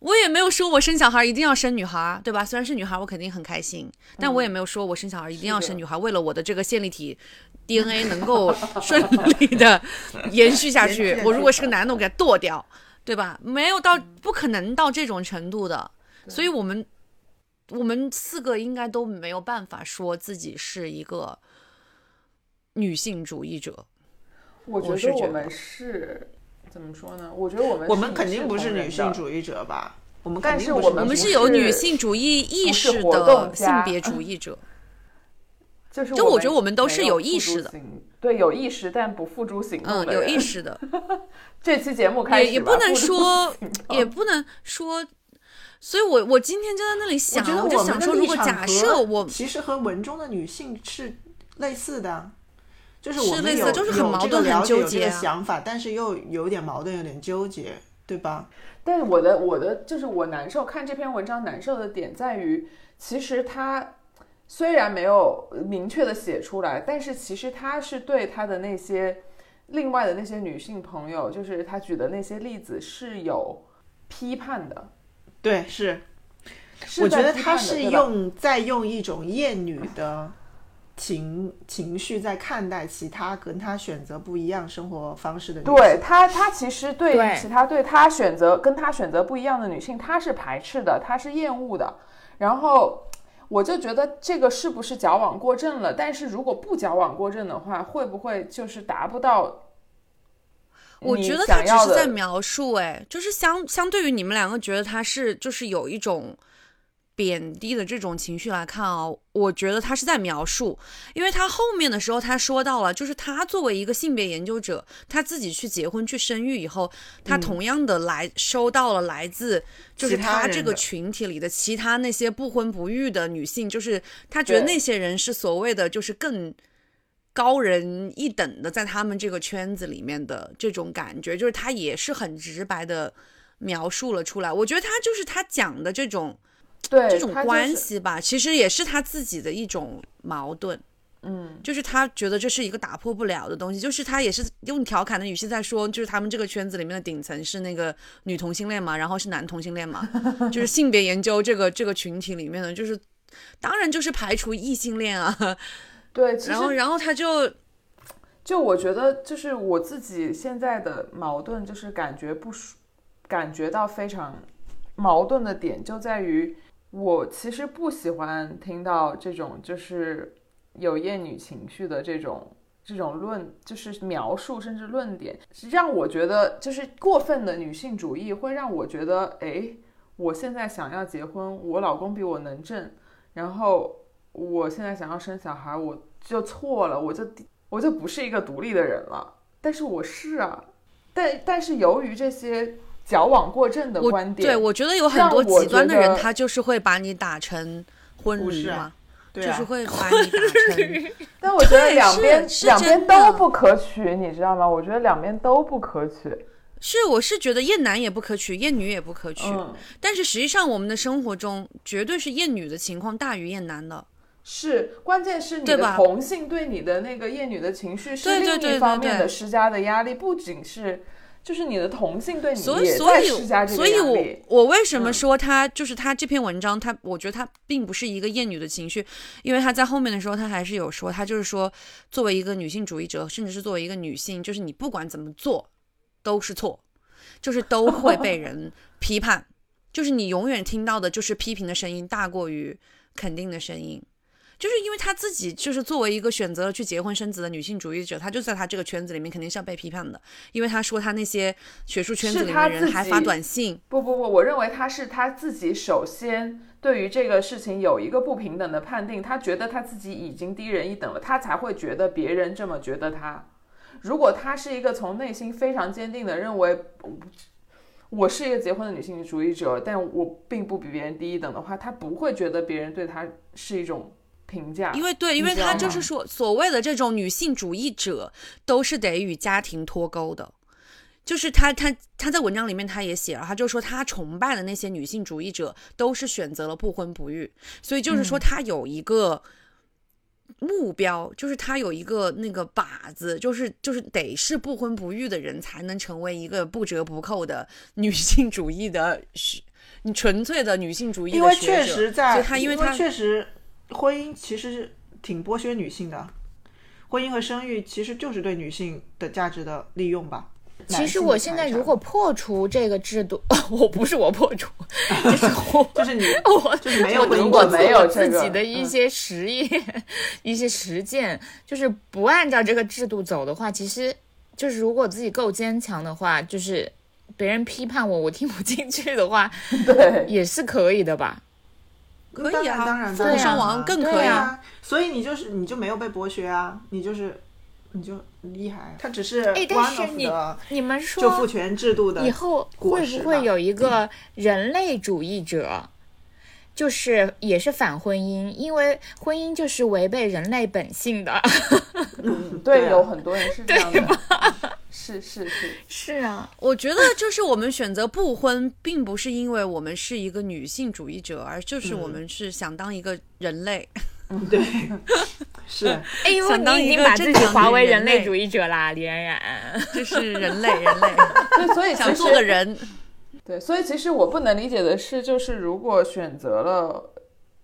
我也没有说我生小孩一定要生女孩，对吧？虽然是女孩我肯定很开心，但我也没有说我生小孩一定要生女孩，为了我的这个线粒体 DNA 能够顺利的延续下去延续下，去我如果是个男的，我给他剁掉，对吧？没有到不可能到这种程度的，所以我们我们四个应该都没有办法说自己是一个女性主义者。我觉得我们是怎么说呢？我觉得我们我们肯定不是女性主义者吧？我们但肯定不是我们我们是有女性主义意识的性别主义者。就是就我觉得我们都是有意识的，对，有意识但不付诸行动嗯，有的人意识的，这期节目开始也也不能说也不能说。所以我我今天就在那里我想，觉得就想说，如果假设我其实和文中的女性是类似的，就是是我们有类似就是很矛盾很纠结啊想法，但是又有点矛盾，有点纠结，对吧？但是我的我的就是我难受看这篇文章难受的点在于，其实他虽然没有明确的写出来，但是其实他是对他的那些另外的那些女性朋友，就是他举的那些例子是有批判的。对，是，我觉得他是用在用一种厌女的情情绪在看待其他跟他选择不一样生活方式的女性。对他，他其实对对其他对他选择跟他选择不一样的女性，他是排斥的，他是厌恶的。然后我就觉得这个是不是矫枉过正了？但是如果不矫枉过正的话，会不会就是达不到我觉得他只是在描述，哎，就是相相对于你们两个觉得他是就是有一种贬低的这种情绪来看哦，我觉得他是在描述，因为他后面的时候他说到了，就是他作为一个性别研究者，他自己去结婚去生育以后，他同样的来收到了来自就是他这个群体里的其他那些不婚不育的女性，就是他觉得那些人是所谓的就是更。高人一等的，在他们这个圈子里面的这种感觉，就是他也是很直白的描述了出来。我觉得他就是他讲的这种对这种关系吧，其实也是他自己的一种矛盾。嗯，就是他觉得这是一个打破不了的东西，就是他也是用调侃的语气在说，就是他们这个圈子里面的顶层是那个女同性恋嘛，然后是男同性恋嘛，就是性别研究这个这个群体里面的，就是当然就是排除异性恋啊，对，其实然后然后他就就我觉得，就是我自己现在的矛盾，就是感觉不舒，感觉到非常矛盾的点就在于，我其实不喜欢听到这种就是有厌女情绪的这种这种论，就是描述甚至论点，让我觉得就是过分的女性主义会让我觉得，哎，我现在想要结婚，我老公比我能挣，然后我现在想要生小孩，我就错了，我就我就不是一个独立的人了。但是我是啊，但但是由于这些矫枉过正的观点，对我觉得有很多极端的人，他就是会把你打成婚不是啊驴嘛，对啊就是，会把你打成。但我觉得两边两边都不可取，你知道吗？我觉得两边都不可取。是，我是觉得厌男也不可取，厌女也不可取。嗯，但是实际上，我们的生活中绝对是厌女的情况大于厌男的。是，关键是你的对吧同性对你的那个厌女的情绪是另一方面的施加的压力，不仅是就是你的同性对你所以，所以所以我。我为什么嗯说他就是他这篇文章，他我觉得他并不是一个厌女的情绪，因为他在后面的时候，他还是有说，他就是说，作为一个女性主义者，甚至是作为一个女性，就是你不管怎么做都是错，就是都会被人批判，就是你永远听到的就是批评的声音大过于肯定的声音。就是因为他自己就是作为一个选择了去结婚生子的女性主义者，他就在他这个圈子里面肯定是要被批判的，因为他说他那些学术圈子是里面他自己的人还发短信，不不不，我认为他是他自己首先对于这个事情有一个不平等的判定，他觉得他自己已经低人一等了，他才会觉得别人这么觉得他。如果她是一个从内心非常坚定的认为我是一个结婚的女性主义者，但我并不比别人低一等的话，她不会觉得别人对她是一种评价。因为对，因为他就是说，所谓的这种女性主义者，都是得与家庭脱钩的。就是他他他在文章里面他也写了，他就说他崇拜的那些女性主义者都是选择了不婚不育，所以就是说他有一个目标，就是他有一个那个靶子，就是就是得是不婚不育的人才能成为一个不折不扣的女性主义的学，你纯粹的女性主义的因为确实所在，以他因为为他确实婚姻其实是挺剥削女性的，婚姻和生育其实就是对女性的价值的利用吧。其实我现在如果破除这个制度，我不是我破除，就是我 就是你 我就是没有婚姻我制度果没有自己的一些实验、一些实践，就是不按照这个制度走的话，其实就是如果自己够坚强的话，就是别人批判我，我听不进去的话，对，也是可以的吧？可以啊，当然当然父当然母双亡更可以对啊啊，所以你就是你就没有被剥削啊，你就是你就厉害啊。它只是哎但是你的你们说就父权制度的以后会不会有一个人类主义者？就是也是反婚姻，因为婚姻就是违背人类本性的。对，有很多人是这样的，是是是，是啊，我觉得就是我们选择不婚，并不是因为我们是一个女性主义者，而就是我们是想当一个人类。嗯对，是。哎呦，你已经把自己正常的划为人类。主义者啦，李冉冉。这是人类，人类。对，所以想其实做个人，对，所以其实我不能理解的是，就是如果选择了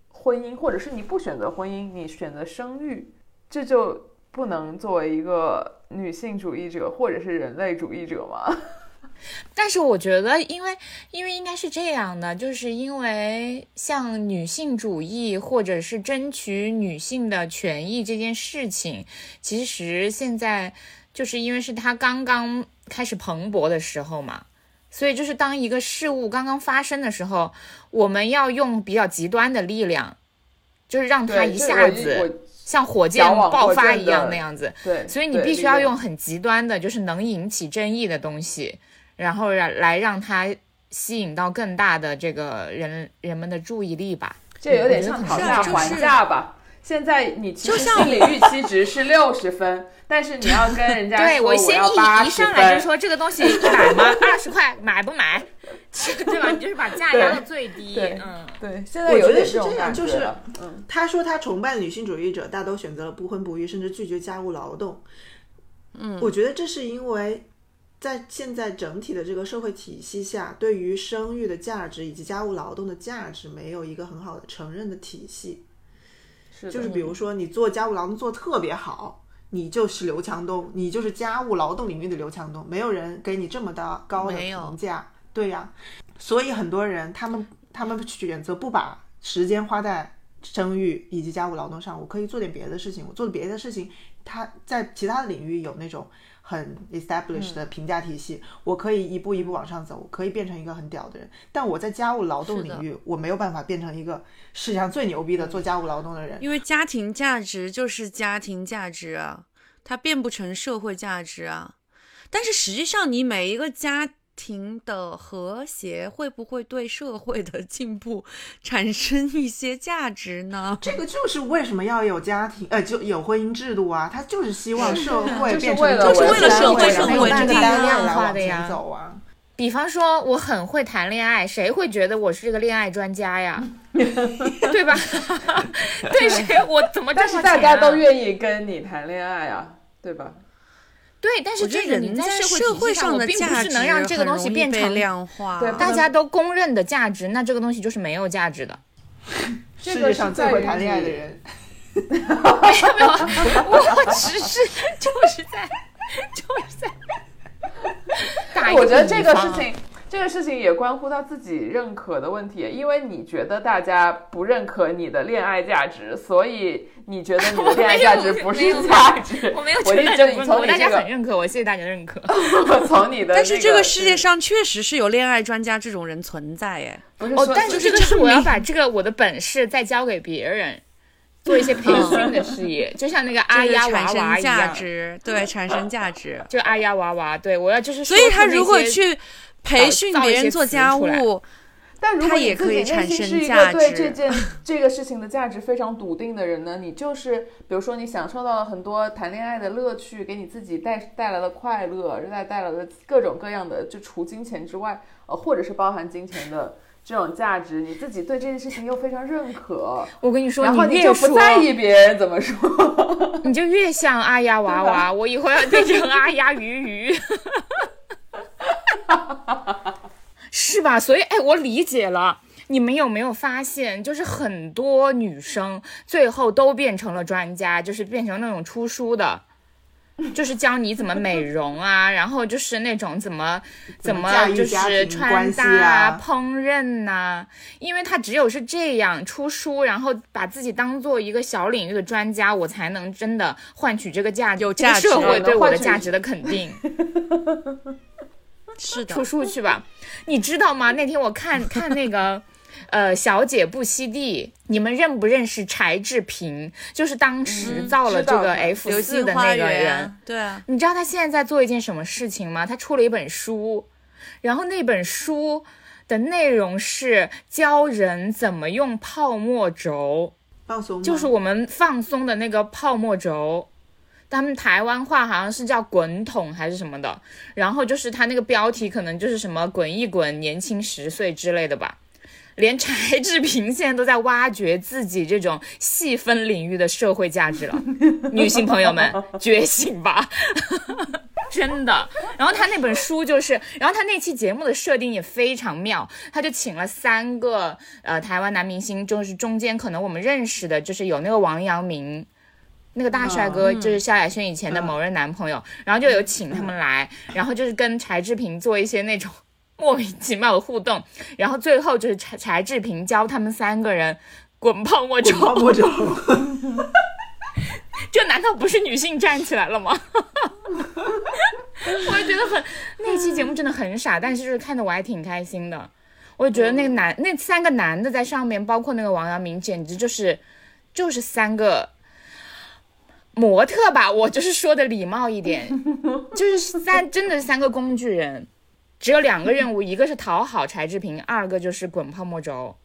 婚姻，或者是你不选择婚姻，你选择生育，这就不能作为一个女性主义者或者是人类主义者吗？但是我觉得，因为因为应该是这样的，就是因为像女性主义或者是争取女性的权益这件事情，其实现在就是因为是它刚刚开始蓬勃的时候嘛，所以就是当一个事物刚刚发生的时候，我们要用比较极端的力量，就是让它，一下子我像火箭爆发一样那样子。对，所以你必须要用很极端的，就是能引起争议的东西，然后让来让它吸引到更大的这个人人们的注意力吧。这有点像讨价还价吧。现在你其实就像心理预期值是六十分，但是你要跟人家对说我先一要八十一上来就，说这个东西买吗？二十块买不买？对吧？你就是把价压到最低。对嗯，对，现在我觉得是这样，就是感觉嗯，他说他崇拜的女性主义者大都选择了不婚不育，甚至拒绝家务劳动。嗯，我觉得这是因为在现在整体的这个社会体系下，对于生育的价值以及家务劳动的价值没有一个很好的承认的体系。是就是比如说你做家务劳动做得特别好，你就是刘强东，你就是家务劳动领域的刘强东，没有人给你这么的高的没有评价，对呀、所以很多人他们他们选择不把时间花在生育以及家务劳动上，我可以做点别的事情，我做的别的事情，他在其他的领域有那种很 established 嗯的评价体系，我可以一步一步往上走，我可以变成一个很屌的人。但我在家务劳动领域，我没有办法变成一个世界上最牛逼的做家务劳动的人。因为家庭价值就是家庭价值啊，它变不成社会价值啊。但是实际上，你每一个家庭的和谐，会不会对社会的进步产生一些价值呢？这个就是为什么要有家庭，呃，就有婚姻制度啊，他就是希望社会就是变成为了就是为了社会更更稳定单量量化的呀走啊。比方说我很会谈恋爱，谁会觉得我是个恋爱专家呀？对吧？对谁我怎么但是大家都愿意跟你谈恋爱啊，对吧？对，但是这个人在社社会上，我并不的价值是能让这个东西变成量化。对大家都公认的价值，那这个东西就是没有价值的。这个是世界上最会谈恋爱的你人，我只是就是在就是在我觉得这个事情，这个事情也关乎到自己认可的问题，因为你觉得大家不认可你的恋爱价值，所以你觉得你的恋爱价值不是价值。我没有我觉得就觉得你不我大从你这个家很认可，我谢谢大家认可。我从你的、但是这个个世界上确实是有恋爱专家这种人存在，哎，不是但是就是这个是我要把这个我的本事再交给别人，做一些培训的事业，就像那个阿 就是丫娃产生价娃一样，值，对，产生价值。就阿丫娃娃，对我要就是所以他如果去培训别人做家务，但如果你自己内心是一个对这件这个事情的价值非常笃定的人呢，你就是比如说你享受到了很多谈恋爱的乐趣，给你自己带带来了快乐，带带来了各种各样的，就除金钱之外，呃，或者是包含金钱的这种价值，你自己对这件事情又非常认可，我跟你说，然后你越就不在意别人怎么说。你就越像阿丫娃娃，我以后要变成阿丫鱼鱼，是吧？所以，哎，我理解了。你们有没有发现，就是很多女生最后都变成了专家，就是变成那种出书的，就是教你怎么美容啊，然后就是那种怎么怎么就是穿搭啊烹饪呐、因为他只有是这样出书，然后把自己当做一个小领域的专家，我才能真的换取这个价值，有这个价值社会对我的价值的肯定。是的出，书去吧，你知道吗？那天我看看那个。呃，小姐不吸地，你们认不认识柴智屏？就是当时嗯造了这个 F 流四的那个人。园，对啊，你知道他现在在做一件什么事情吗？他出了一本书，然后那本书的内容是教人怎么用泡沫轴，放松就是我们放松的那个泡沫轴。他们台湾话好像是叫滚筒还是什么的，然后就是他那个标题可能就是什么“滚一滚，年轻十岁”之类的吧。连柴智屏现在都在挖掘自己这种细分领域的社会价值了，女性朋友们觉醒吧！真的。然后他那本书就是，然后他那期节目的设定也非常妙，他就请了三个呃台湾男明星，就是中间可能我们认识的，就是有那个王阳明。那个大帅哥就是萧亚轩以前的某任男朋友，然后就有请他们来，然后就是跟柴智屏做一些那种 莫名其妙的互动，然后最后就是柴柴智屏教他们三个人滚泡沫轴，泡沫轴，这难道不是女性站起来了吗？我也觉得很那期节目真的很傻，但是就是看的我还挺开心的。我觉得那个男、那三个男的在上面，包括那个王阳明，简直就是就是三个模特吧。我就是说的礼貌一点，就是三真的是三个工具人，只有两个任务，一个是讨好柴智屏，二个就是滚泡沫轴。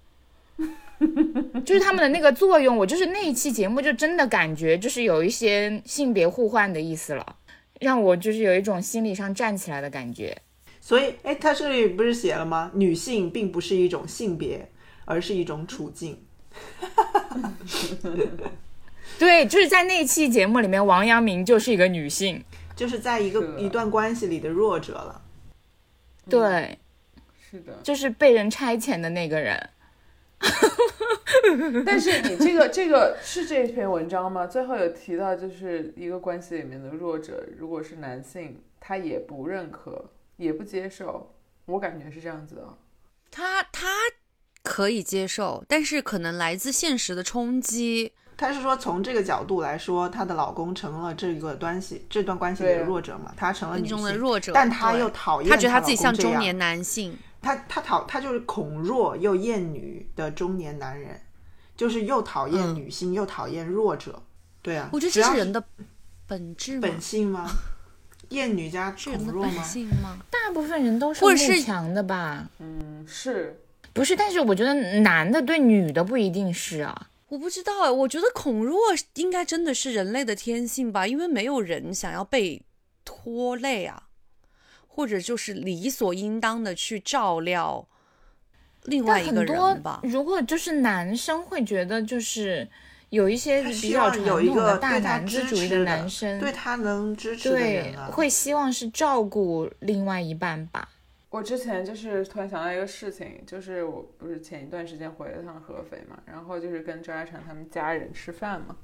就是他们的那个作用，我就是那一期节目就真的感觉就是有一些性别互换的意思了，让我就是有一种心理上站起来的感觉。所以，哎，他这里不是写了吗？女性并不是一种性别，而是一种处境。对，就是在那期节目里面，王阳明就是一个女性。就是在一个一段关系里的弱者了。对，是的，就是被人差遣的那个人。但是你这个这个是这篇文章吗？最后有提到，就是一个关系里面的弱者，如果是男性，他也不认可，也不接受。我感觉是这样子的。他他可以接受，但是可能来自现实的冲击。他是说从这个角度来说，她的老公成了这个关系这段关系里的弱者嘛，她成了女当中的，弱者，但她又讨厌她觉得他她自己像中年男性，她她讨她就是恐弱又厌女的中年男人，就是又讨厌嗯女性、又讨厌弱者。对啊，我觉得这是人的本质吗？本性吗？厌女加恐弱吗？性吗？大部分人都是或者是慕强的吧？嗯，是不是，但是我觉得男的对女的不一定是啊。我不知道哎，我觉得恐弱应该真的是人类的天性吧，因为没有人想要被拖累啊，或者就是理所应当的去照料另外一个很多人吧。如果就是男生会觉得就是有一些比较传统的大男子主义的男生，对他能支持的对人啊。会希望是照顾另外一半吧。我之前就是突然想到一个事情，就是我不是前一段时间回了趟合肥嘛，然后就是跟周家成他们家人吃饭嘛，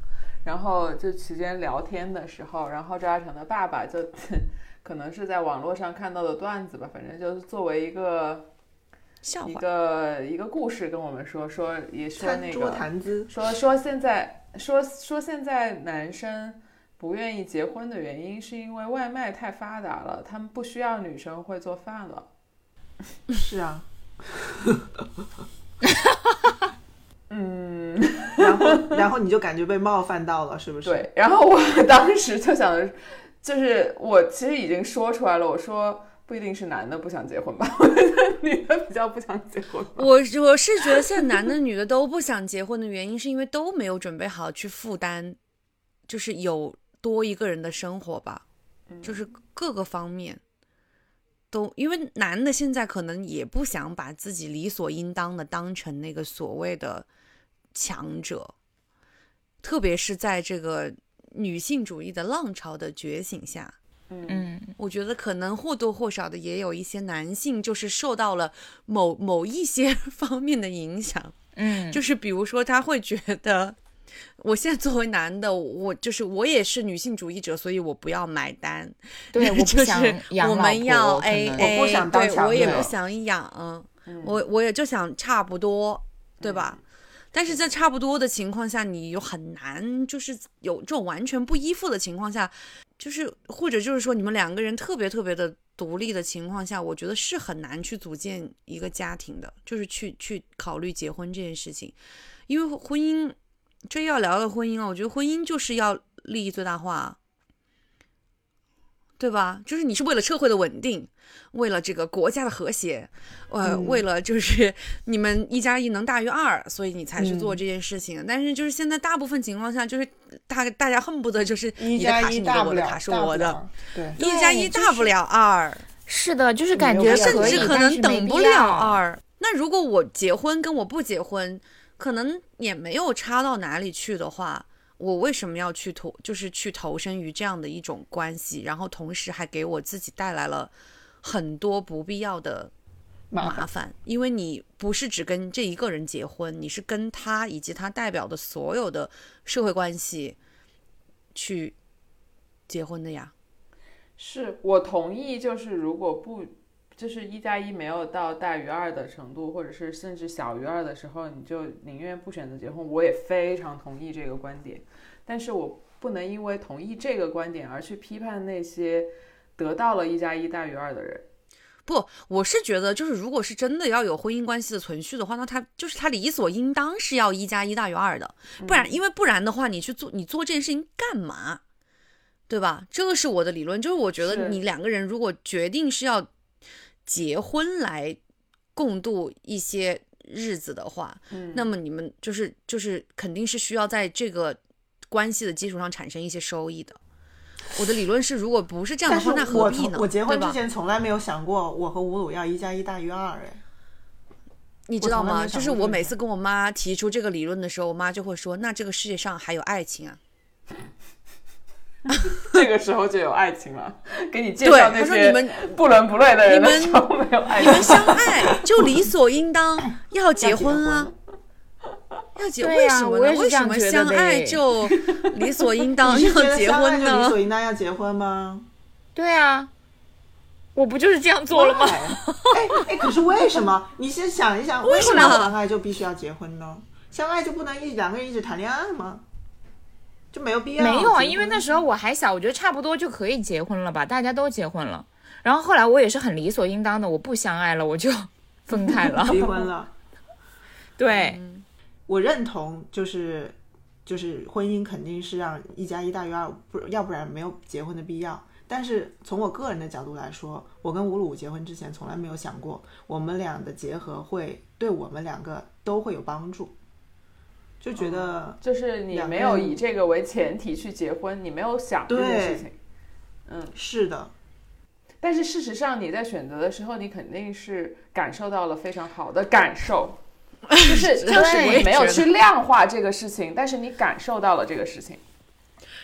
然后就期间聊天的时候，然后周家成的爸爸就 可能是在网络上看到的段子吧，反正就是作为一个一笑话一，个一个故事跟我们说说，也说餐桌那个谈资，说说现在说说现在男生不愿意结婚的原因是因为外卖太发达了，他们不需要女生会做饭了。是啊，嗯，然后然后你就感觉被冒犯到了，是不是？对。然后我 当时就想，就是我其实已经说出来了，我说不一定是男的不想结婚吧，我觉得女的比较不想结婚。我我是觉得现在男的女的都不想结婚的原因，是因为都没有准备好去负担，就是有多一个人的生活吧，就是各个方面都，因为男的现在可能也不想把自己理所应当的当成那个所谓的强者，特别是在这个女性主义的浪潮的觉醒下，嗯，我觉得可能或多或少的也有一些男性就是受到了某某一些 方面的影响，嗯，就是比如说他会觉得，我现在作为男的，我就是我也是女性主义者，所以我不要买单，对，我不就是想养我们要婆可 A 能。A，我不想对我也不想养，我我也就想差不多，对吧？但是在差不多的情况下，你又很难，就是有这种完全不依附的情况下，就是或者就是说你们两个人特别特别的独立的情况下，我觉得是很难去组建一个家庭的，就是去去考虑结婚这件事情，因为婚姻，这要聊到婚姻了，我觉得婚姻就是要利益最大化，对吧？就是你是为了社会的稳定，为了这个国家的和谐，呃，嗯为了就是你们一加一能大于二，所以你才去做嗯这件事情。但是就是现在大部分情况下，就是大大家恨不得就是一你的加一卡是你的，大，我的卡是我的，对，一加一大不了二，是的，就是感觉，甚至可能等不了。二。那如果我结婚跟我不结婚，可能也没有差到哪里去的话，我为什么要去投，就是去投身于这样的一种关系，然后同时还给我自己带来了很多不必要的麻烦。麻烦，因为你不是只跟这一个人结婚，你是跟他以及他代表的所有的社会关系去结婚的呀。是我同意，就是如果不就是一加一没有到大于二的程度，或者是甚至小于二的时候，你就宁愿不选择结婚。我也非常同意这个观点，但是我不能因为同意这个观点而去批判那些得到了一加一大于二的人。不，我是觉得，就是如果是真的要有婚姻关系的存续的话，那他就是他理所应当是要一加一大于二的，不然，因为不然的话，你去做你做这件事情干嘛？对吧？这个是我的理论，就是我觉得你两个人如果决定是要结婚来共度一些日子的话，嗯那么你们就是就是肯定是需要在这个关系的基础上产生一些收益的。我的理论是，如果不是这样的话，那何必呢？我结婚之前从来没有想过我和吴鲁要一加一大于二，哎，你知道吗？就是我每次跟我妈提出这个理论的时候，我妈就会说：“那这个世界上还有爱情啊 这个时候就有爱情了，给你？”介，绍那些她说你们不伦不类的人的你们时候没有爱情。你们相爱就理所应当 要结婚啊，要结为什么呢？为什么相爱就理所应当要结婚呢？理所应当要结婚吗？对啊，我不就是这样做了吗？哎哎哎，可是为什么？你先想一想，为什么相爱就必须要结婚呢？相爱就不能一两个人一直谈恋爱吗？就没有必要？没有啊，因为那时候我还小，我觉得差不多就可以结婚了吧，大家都结婚了。然后后来我也是很理所应当的，我不相爱了，我就分开了。离婚了。对，我认同，就是就是婚姻肯定是让一加一大于二，不要不然没有结婚的必要。但是从我个人的角度来说，我跟吴鲁结婚之前从来没有想过我们俩的结合会对我们两个都会有帮助，就觉得就是你没有以这个为前提去结婚，你没有想这件事情。嗯。是的，但是事实上，你在选择的时候，你肯定是感受到了非常好的感受，就是 就是你没有去量化这个事情，但是你感受到了这个事情。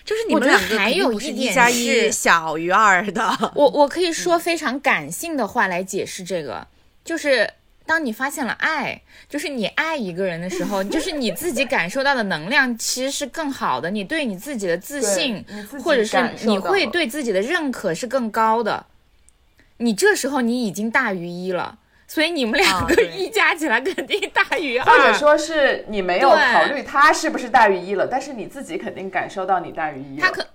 就是你我觉得们两个还有一点一加一是小于二的。我我可以说非常感性的话来解释这个，就是当你发现了爱，就是你爱一个人的时候，就是你自己感受到的能量其实是更好的，你对你自己的自信自或者是你会对自己的认可是更高的。你这时候你已经大于一了，所以你们两个一加起来肯定大于二。或者说是你没有考虑他是不是大于一了，但是你自己肯定感受到你大于一了。他可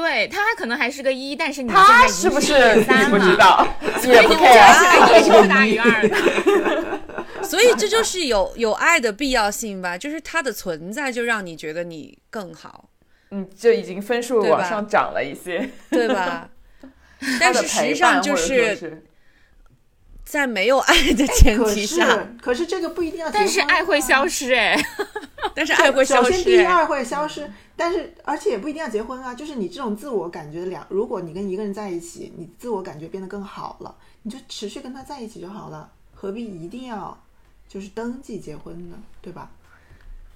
对他可能还是个一，但是你他是不是三了你不知道，也 不所以你们加起 care。来也是大于二的。所以这就是有有爱的必要性吧，就是它的存在就让你觉得你更好，嗯，就已经分数往上涨了一些。对吧？他但是实际上就是在没有爱的前提下，可是这个不一定要结但是爱会啊消失哎，但是爱会消失首先，第。一二会消失，但是而且也不一定要结婚啊。就是你这种自我感觉两，如果你跟一个人在一起，你自我感觉变得更好了，你就持续跟他在一起就好了，何必一定要就是登记结婚呢？对吧？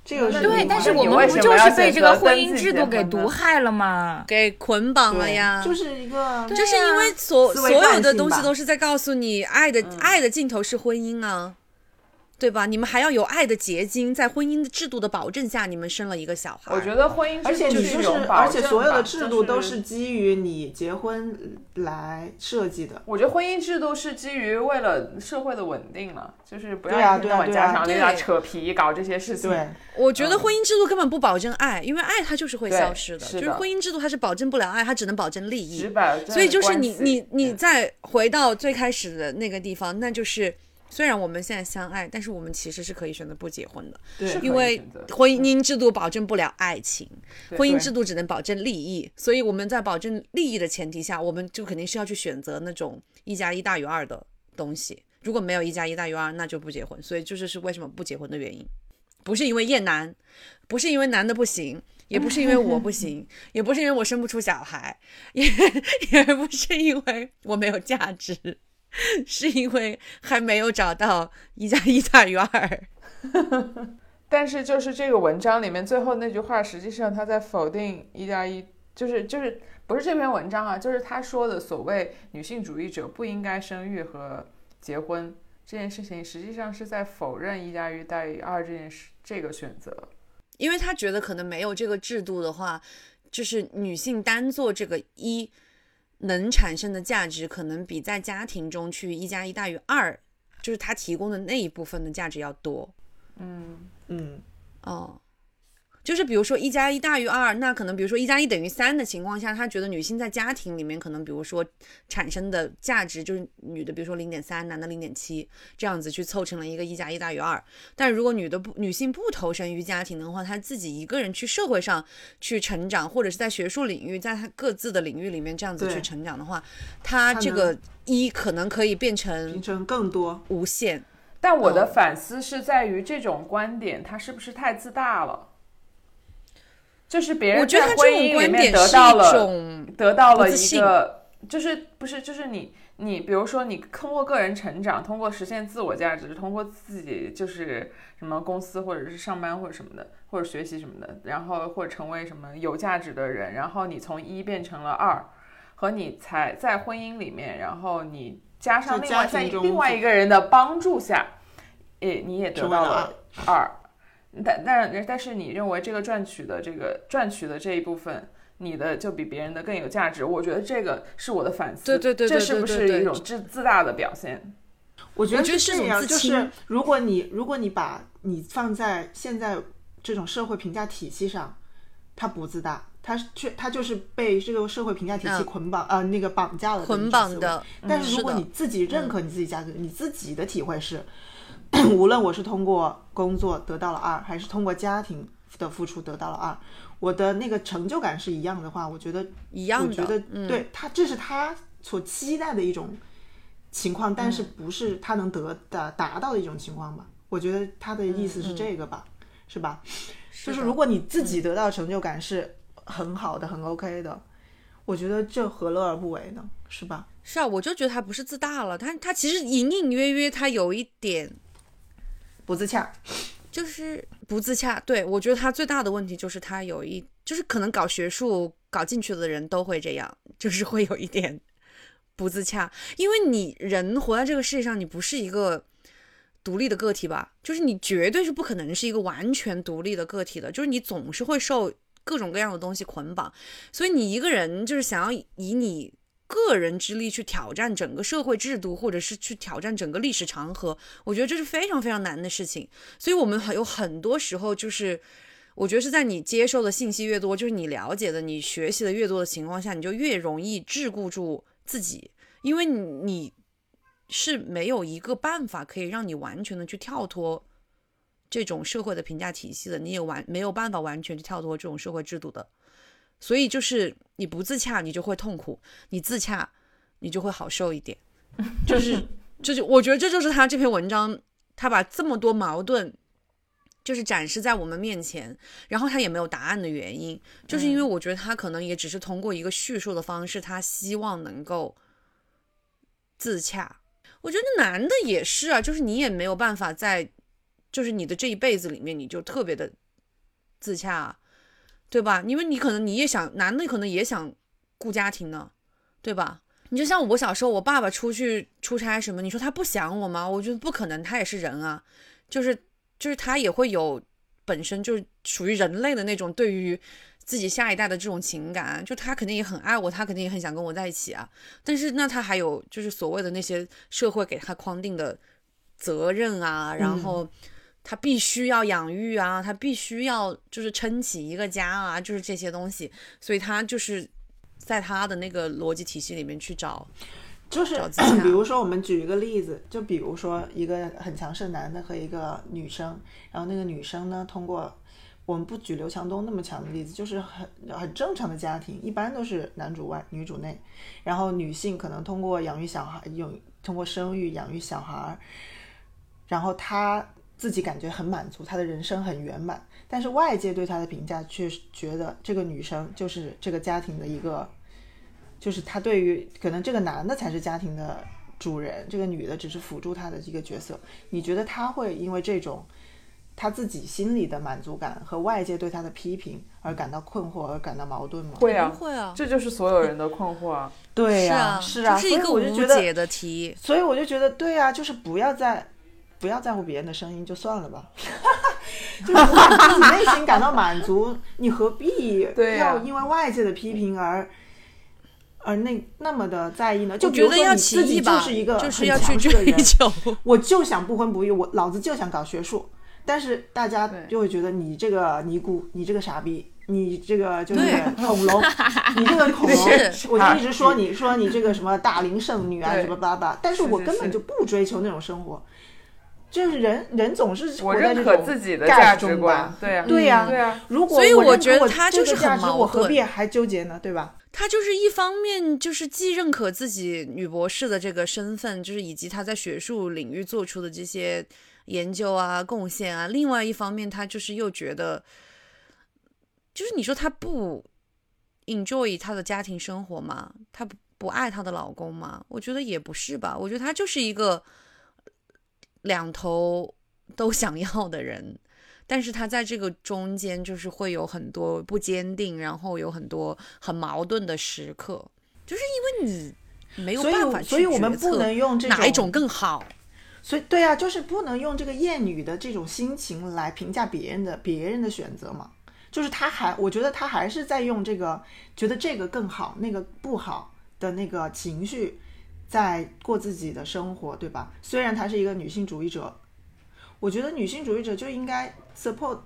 这个是对，但是我们不就是被这个婚姻制度给毒害了吗？给捆绑了呀，就是一个就是因为所所有的东西都是在告诉你，爱的、爱的尽头是婚姻啊，对吧？你们还要有爱的结晶，在婚姻的制度的保证下，你们生了一个小孩。我觉得婚姻制而且度你就是，而且所有的制度都是基于你结婚来设计的。我觉得婚姻制度是基于为了社会的稳定了，就是不要对啊一天到晚对对啊短扯皮搞这些事情。对，我觉得婚姻制度根本不保证爱，因为爱它就是会消失的，是的就是婚姻制度它是保证不了爱，它只能保证利益。直白，所以就是你你你再回到最开始的那个地方，那就是虽然我们现在相爱，但是我们其实是可以选择不结婚的，对因为婚姻制度保证不了爱情，婚姻制度只能保证利益，所以我们在保证利益的前提下，我们就肯定是要去选择那种一加一大于二的东西。如果没有一加一大于二，那就不结婚。所以这就是为什么不结婚的原因，不是因为厌男，不是因为男的不行，也不是因为我不行，也不是因为我生不出小孩，也 也不是因为我没有价值，是因为还没有找到一加一大于二。但是就是这个文章里面最后那句话，实际上他在否定一加一，就是就是不是这篇文章啊，就是他说的所谓女性主义者不应该生育和结婚这件事情，实际上是在否认一加一大于二这件事这个选择。因为他觉得可能没有这个制度的话，就是女性单做这个一能产生的价值，可能比在家庭中去一加一大于二，就是他提供的那一部分的价值要多。嗯，嗯，哦，就是比如说一加一大于二，那可能比如说一加一等于三的情况下，他觉得女性在家庭里面可能比如说产生的价值就是女的，比如说零点三，男的零点七，这样子去凑成了一个一加一大于二。但如果女的不女性不投身于家庭的话，她自己一个人去社会上去成长，或者是在学术领域，在她各自的领域里面这样子去成长的话，她这个一可能可以变形成成更多。无限。但我的哦反思是在于这种观点，它是不是太自大了？就是别人我觉得在婚姻里面观点是一得到了种得到了一个，就是不是就是你你比如说你通过个人成长，通过实现自我价值，通过自己就是什么公司或者是上班或者什么的，或者学习什么的，然后或者成为什么有价值的人，然后你从一变成了二，和你才在婚姻里面，然后你加上另外在另外一个人的帮助下，也你也得到了二。但但但是你认为这个赚取的这个赚取的这一部分，你的就比别人的更有价值？我觉得这个是我的反思。对对对对这是不是一种自自大的表现？我觉得是这样，就是如果你如果你把你放在现在这种社会评价体系上，它不自大，它却它就是被这个社会评价体系嗯捆绑、呃那个绑架了捆绑的。但是如果你自己认可你自己价值，你自己的体会是，无论我是通过工作得到了二，还是通过家庭的付出得到了二，我的那个成就感是一样的话，我觉得一样的，我觉得、嗯、对他，这是他所期待的一种情况，但嗯是不是他能得达达到的一种情况吧？我觉得他的意思是这个吧，是吧？就是如果你自己得到成就感是很好的、很 OK 的，我觉得这何乐而不为呢？是吧？是啊，我就觉得他不是自大了，他他其实隐隐约约他有一点不自洽，就是不自洽。对我觉得他最大的问题就是他有一，就是可能搞学术搞进去的人都会这样，就是会有一点不自洽，因为你人活在这个世界上，你不是一个独立的个体吧？就是你绝对是不可能是一个完全独立的个体的，就是你总是会受各种各样的东西捆绑，所以你一个人就是想要以你。个人之力去挑战整个社会制度，或者是去挑战整个历史长河，我觉得这是非常非常难的事情。所以，我们有很多时候就是，我觉得是在你接受的信息越多，就是你了解的、你学习的越多的情况下，你就越容易桎梏住自己，因为你你是没有一个办法可以让你完全的去跳脱这种社会的评价体系的，你也完没有办法完全去跳脱这种社会制度的。所以就是你不自洽，你就会痛苦；你自洽，你就会好受一点。就是，这就我觉得这就是他这篇文章，他把这么多矛盾。就是展示在我们面前，然后他也没有答案的原因，就是因为我觉得他可能也只是通过一个叙述的方式，他希望能够自洽。我觉得男的也是啊，就是你也没有办法在，就是你的这一辈子里面，你就特别的自洽啊，对吧？因为你可能你也想，男的可能也想顾家庭呢，对吧？你就像我小时候，我爸爸出去出差什么，你说他不想我吗？我觉得不可能，他也是人啊，就是就是他也会有本身就是属于人类的那种对于自己下一代的这种情感，就他肯定也很爱我，他肯定也很想跟我在一起啊。但是那他还有就是所谓的那些社会给他框定的责任啊，然后他必须要养育啊，他必须要就是撑起一个家啊，就是这些东西，所以他就是在他的那个逻辑体系里面去找。就是 比如说，我们举一个例子，就比如说一个很强势的男的和一个女生，然后那个女生呢，通过我们不举刘强东那么强的例子，就是很很正常的家庭，一般都是男主外女主内，然后女性可能通过养育小孩，有通过生育养育小孩，然后她自己感觉很满足，她的人生很圆满，但是外界对她的评价却是觉得这个女生就是这个家庭的一个。就是他对于可能这个男的才是家庭的主人，这个女的只是辅助他的一个角色。你觉得他会因为这种他自己心里的满足感和外界对他的批评而感到困惑，而感到矛盾吗？会啊，会啊这就是所有人的困惑啊。对呀、啊，是啊，这是一个我就觉得，无解的题。所以我就觉得，对啊，就是不要再不要在乎别人的声音，就算了吧。就是自己内心感到满足，你何必要因为外界的批评而？而那那么的在意呢？就比如说你自己就，是一个就是很要去追强势的人，求。我就想不婚不育，我老子就想搞学术，但是大家就会觉得你这个尼姑，你这个傻逼，你这个就是恐龙，你这个恐龙，我就一直说你说你这个什么大龄剩女啊，什么巴拉巴，但是我根本就不追求那种生活，就是人人总是我活在这种认可自己的价价值观对呀、对呀对呀、如果所以我觉得他就是很矛我何必还纠结呢？对吧？他就是一方面就是既认可自己女博士的这个身份，就是以及他在学术领域做出的这些研究啊、贡献啊；另外一方面，他就是又觉得，就是你说他不 enjoy 他的家庭生活吗？他不不爱她的老公吗？我觉得也不是吧。我觉得他就是一个两头都想要的人。但是他在这个中间就是会有很多不坚定，然后有很多很矛盾的时刻，就是因为你没有办法去所以我们不能用这哪一种更好。所以对啊，就是不能用这个厌女的这种心情来评价别人的别人的选择嘛。就是他还，我觉得他还是在用这个觉得这个更好，那个不好的那个情绪，在过自己的生活，对吧？虽然她是一个女性主义者，我觉得女性主义者就应该 support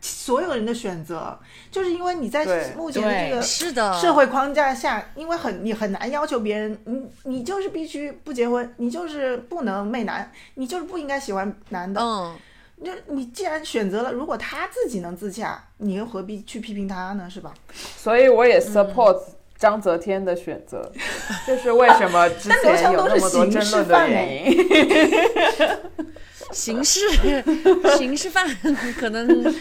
所有人的选择，就是因为你在目前的这个是的，社会框架下，因为很你很难要求别人，你你就是必须不结婚，你就是不能媚男，你就是不应该喜欢男的。嗯，就你既然选择了，如果他自己能自洽，你又何必去批评他呢？是吧？所以我也 support 章泽天的选择，这是为什么之但刘强东是前有那么多争论的犯原因。刑事刑事犯可能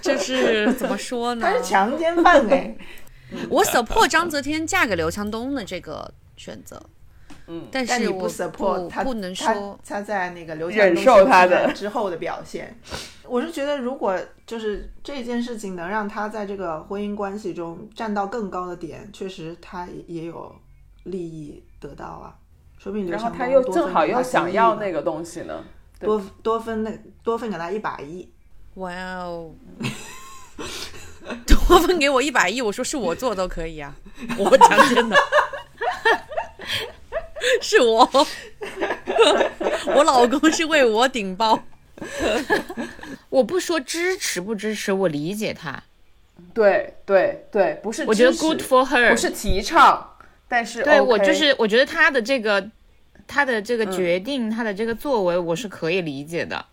就是怎么说呢他？是强奸犯哎，我 support 章泽天嫁给刘强东的这个选择，嗯，但是你不 support 他，不能他说他在那个留下忍东之后的表现。我是觉得，如果就是这件事情能让他在这个婚姻关系中站到更高的点，确实他也有利益得到啊。说不定刘然后强他又正好又想要那个东西呢。多多分那多分给他一百亿，哇哦，多分给我一百亿，我说是我做都可以啊，我讲真的，是我，我老公是为我顶包，我不说支持不支持，我理解他，对对对，不是我觉得 good for her，不是提倡，但是对 OK 我就是我觉得他的这个他的这个决定，他的这个作为，我是可以理解的。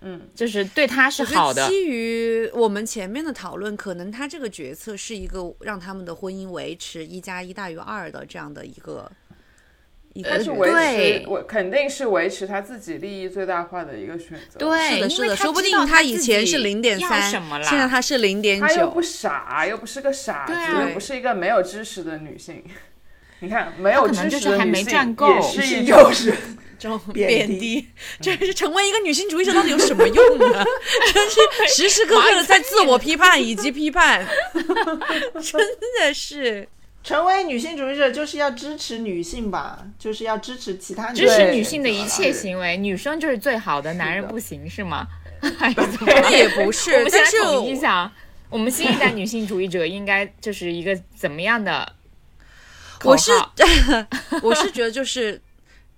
嗯，就是对他是好的。基于我们前面的讨论，可能他这个决策是一个让他们的婚姻维持一加一大于二的这样的一个一个是维持，我肯定是维持他自己利益最大化的一个选择。，对，是的，是的，因为他说不定他以前是零点三，现在他是零点九他又不，傻，又不是个傻子，啊又不是一个没有知识的女性。你看，没有知识的女性也是一种又 是这种贬低贬低，就是成为一个女性主义者到底有什么用呢？真是 时时刻刻的在自我批判以及批判，真的是。成为女性主义者，就是要支持女性吧，就是要支持其他女支持女性的一切行为，女生就是最好的，男人不行是吗？还是怎么那也不是我们现但是一一下，我们新一代女性主义者应该就是一个怎么样的？我是 我是觉得就是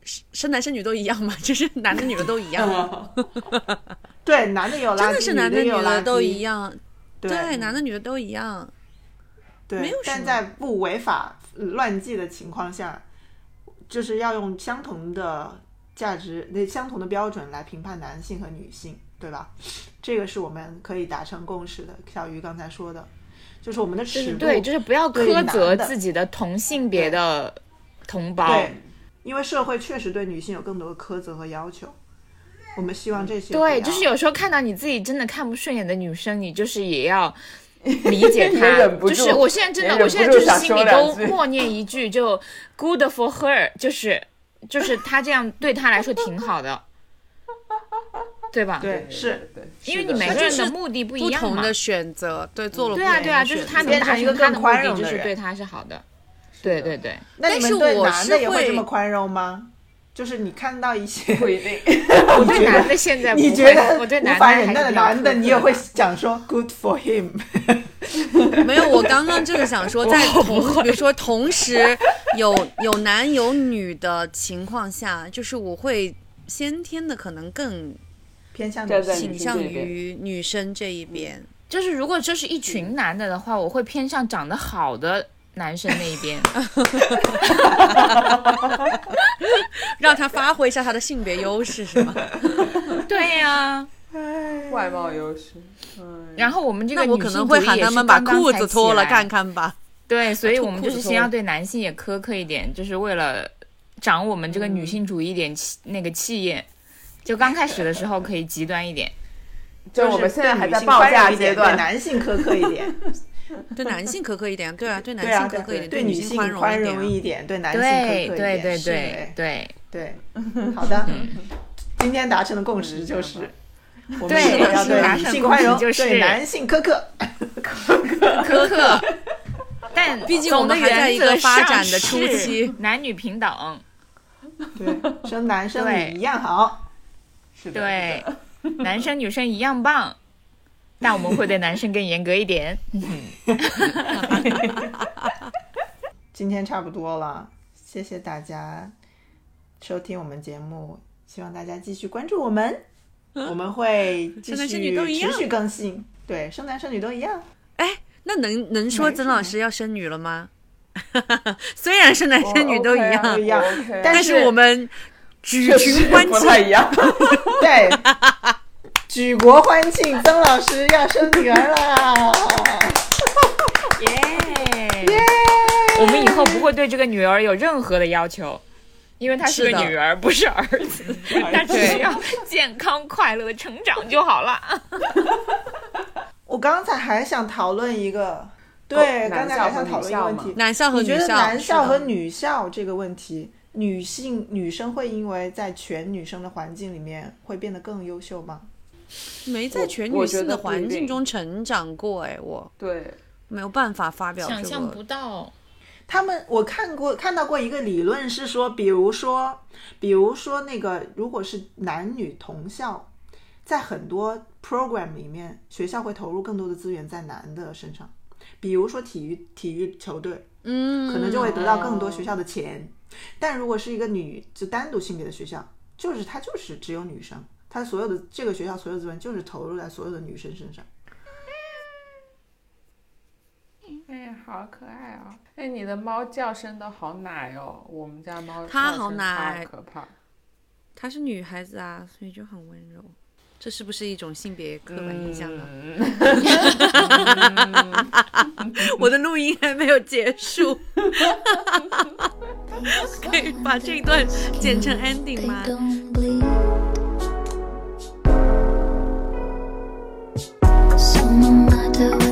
生男生女都一样嘛，就是男的女的都一样，对，男的有垃圾，真的是男的女的都一，样，对，男的女的都一样。对，没有但在不违法呃乱纪的情况下，就是要用相同的价值、那相同的标准来评判男性和女性，对吧？这个是我们可以达成共识的。小鱼刚才说的，就是我们的尺度，就是对，就是不要苛责自己的同性别的同胞。对，因为社会确实对女性有更多的苛责和要求。我们希望这些对，就是有时候看到你自己真的看不顺眼的女生，你就是也要理解也她。忍不住就是我现在真的，我现在就是心里都默念一句，就 good for her，就是就是他这样对他来说挺好的，对吧？对是，对，因为你每个人的目的不一样嘛不同的。选择，对，做了对啊，对啊，不同的就是选择他能达变成一个他的目的，容的人就是对他是好的。对对对，但是我是会这么宽容吗？就是你看到一些不一定。我对男的现在不你会觉得我对男的还是忍耐的男的，你也会刻的讲说 good for him。没有，我刚刚就是想说，在同比如说同时有有男有女的情况下，就是我会先天的可能更偏向倾向于女生这一边。就是如果这是一群男的的话，我会偏向长得好的男生那一边。让他发挥一下他的性别优势，是吗？对呀、外貌优势，嗯，然后我们这个那我可能会喊他们把裤子脱了看。看吧。对，所以我们就是先要对男性也苛刻一点，就是为了长我们这个女性主义一点气、那个气焰。就刚开始的时候可以极端一点，就我们现在还在报价阶段，男性苛刻一点，对男性苛刻一点，对啊，对男性苛刻一点，对女女性宽宽容一点对男性苛对刻一点，对对是对对，对，好的，今天达成的共识就是，我们要对女性宽容，就是对男性苛刻。苛刻。苛刻 但毕竟我们还在一个发展的初期。男女平等。对，生男生对。女一样好。是的，对，男生女生一样棒，但我们会对男生更严格一点。今天差不多了，谢谢大家收听我们节目，希望大家继续关注我们，我们会继生男生续女都一样持续更新。对，生男生女都一样。哎，那能能说曾老师要生女了吗？虽然是男生女都一样，一样 OK 但但是我们举群欢不太一庆，样。对，举国欢庆，曾老师要生女儿啦！耶耶！我们以后不会对这个女儿有任何的要求，因为她是个女儿，不是儿子。她只需要健康快乐的成长就好了。我刚才还想讨论一个，对，刚才还想讨论一个问题，男校和女校你觉得，男校和女校这个问题，女性女生会因为在全女生的环境里面会变得更优秀吗？没在全女性的环境中成长过，哎，我对，没有办法发表想象不到，他们我看过看到过一个理论是说，比如说，比如说那个如果是男女同校，在很多 program 里面，学校会投入更多的资源在男的身上，比如说体育体育球队，嗯，可能就会得到更多学校的钱。但如果是一个女就单独性别的学校，就是它就是只有女生，它所有的这个学校所有的资源就是投入在所有的女生身上。哎呀，好可爱哦！哎，你的猫叫声都好奶哦，我们家猫它好奶超可怕。它是女孩子啊，所以就很温柔。这是不是一种性别刻板印象呢？嗯我的录音还没有结束，可以把这一段剪成 ending 吗？the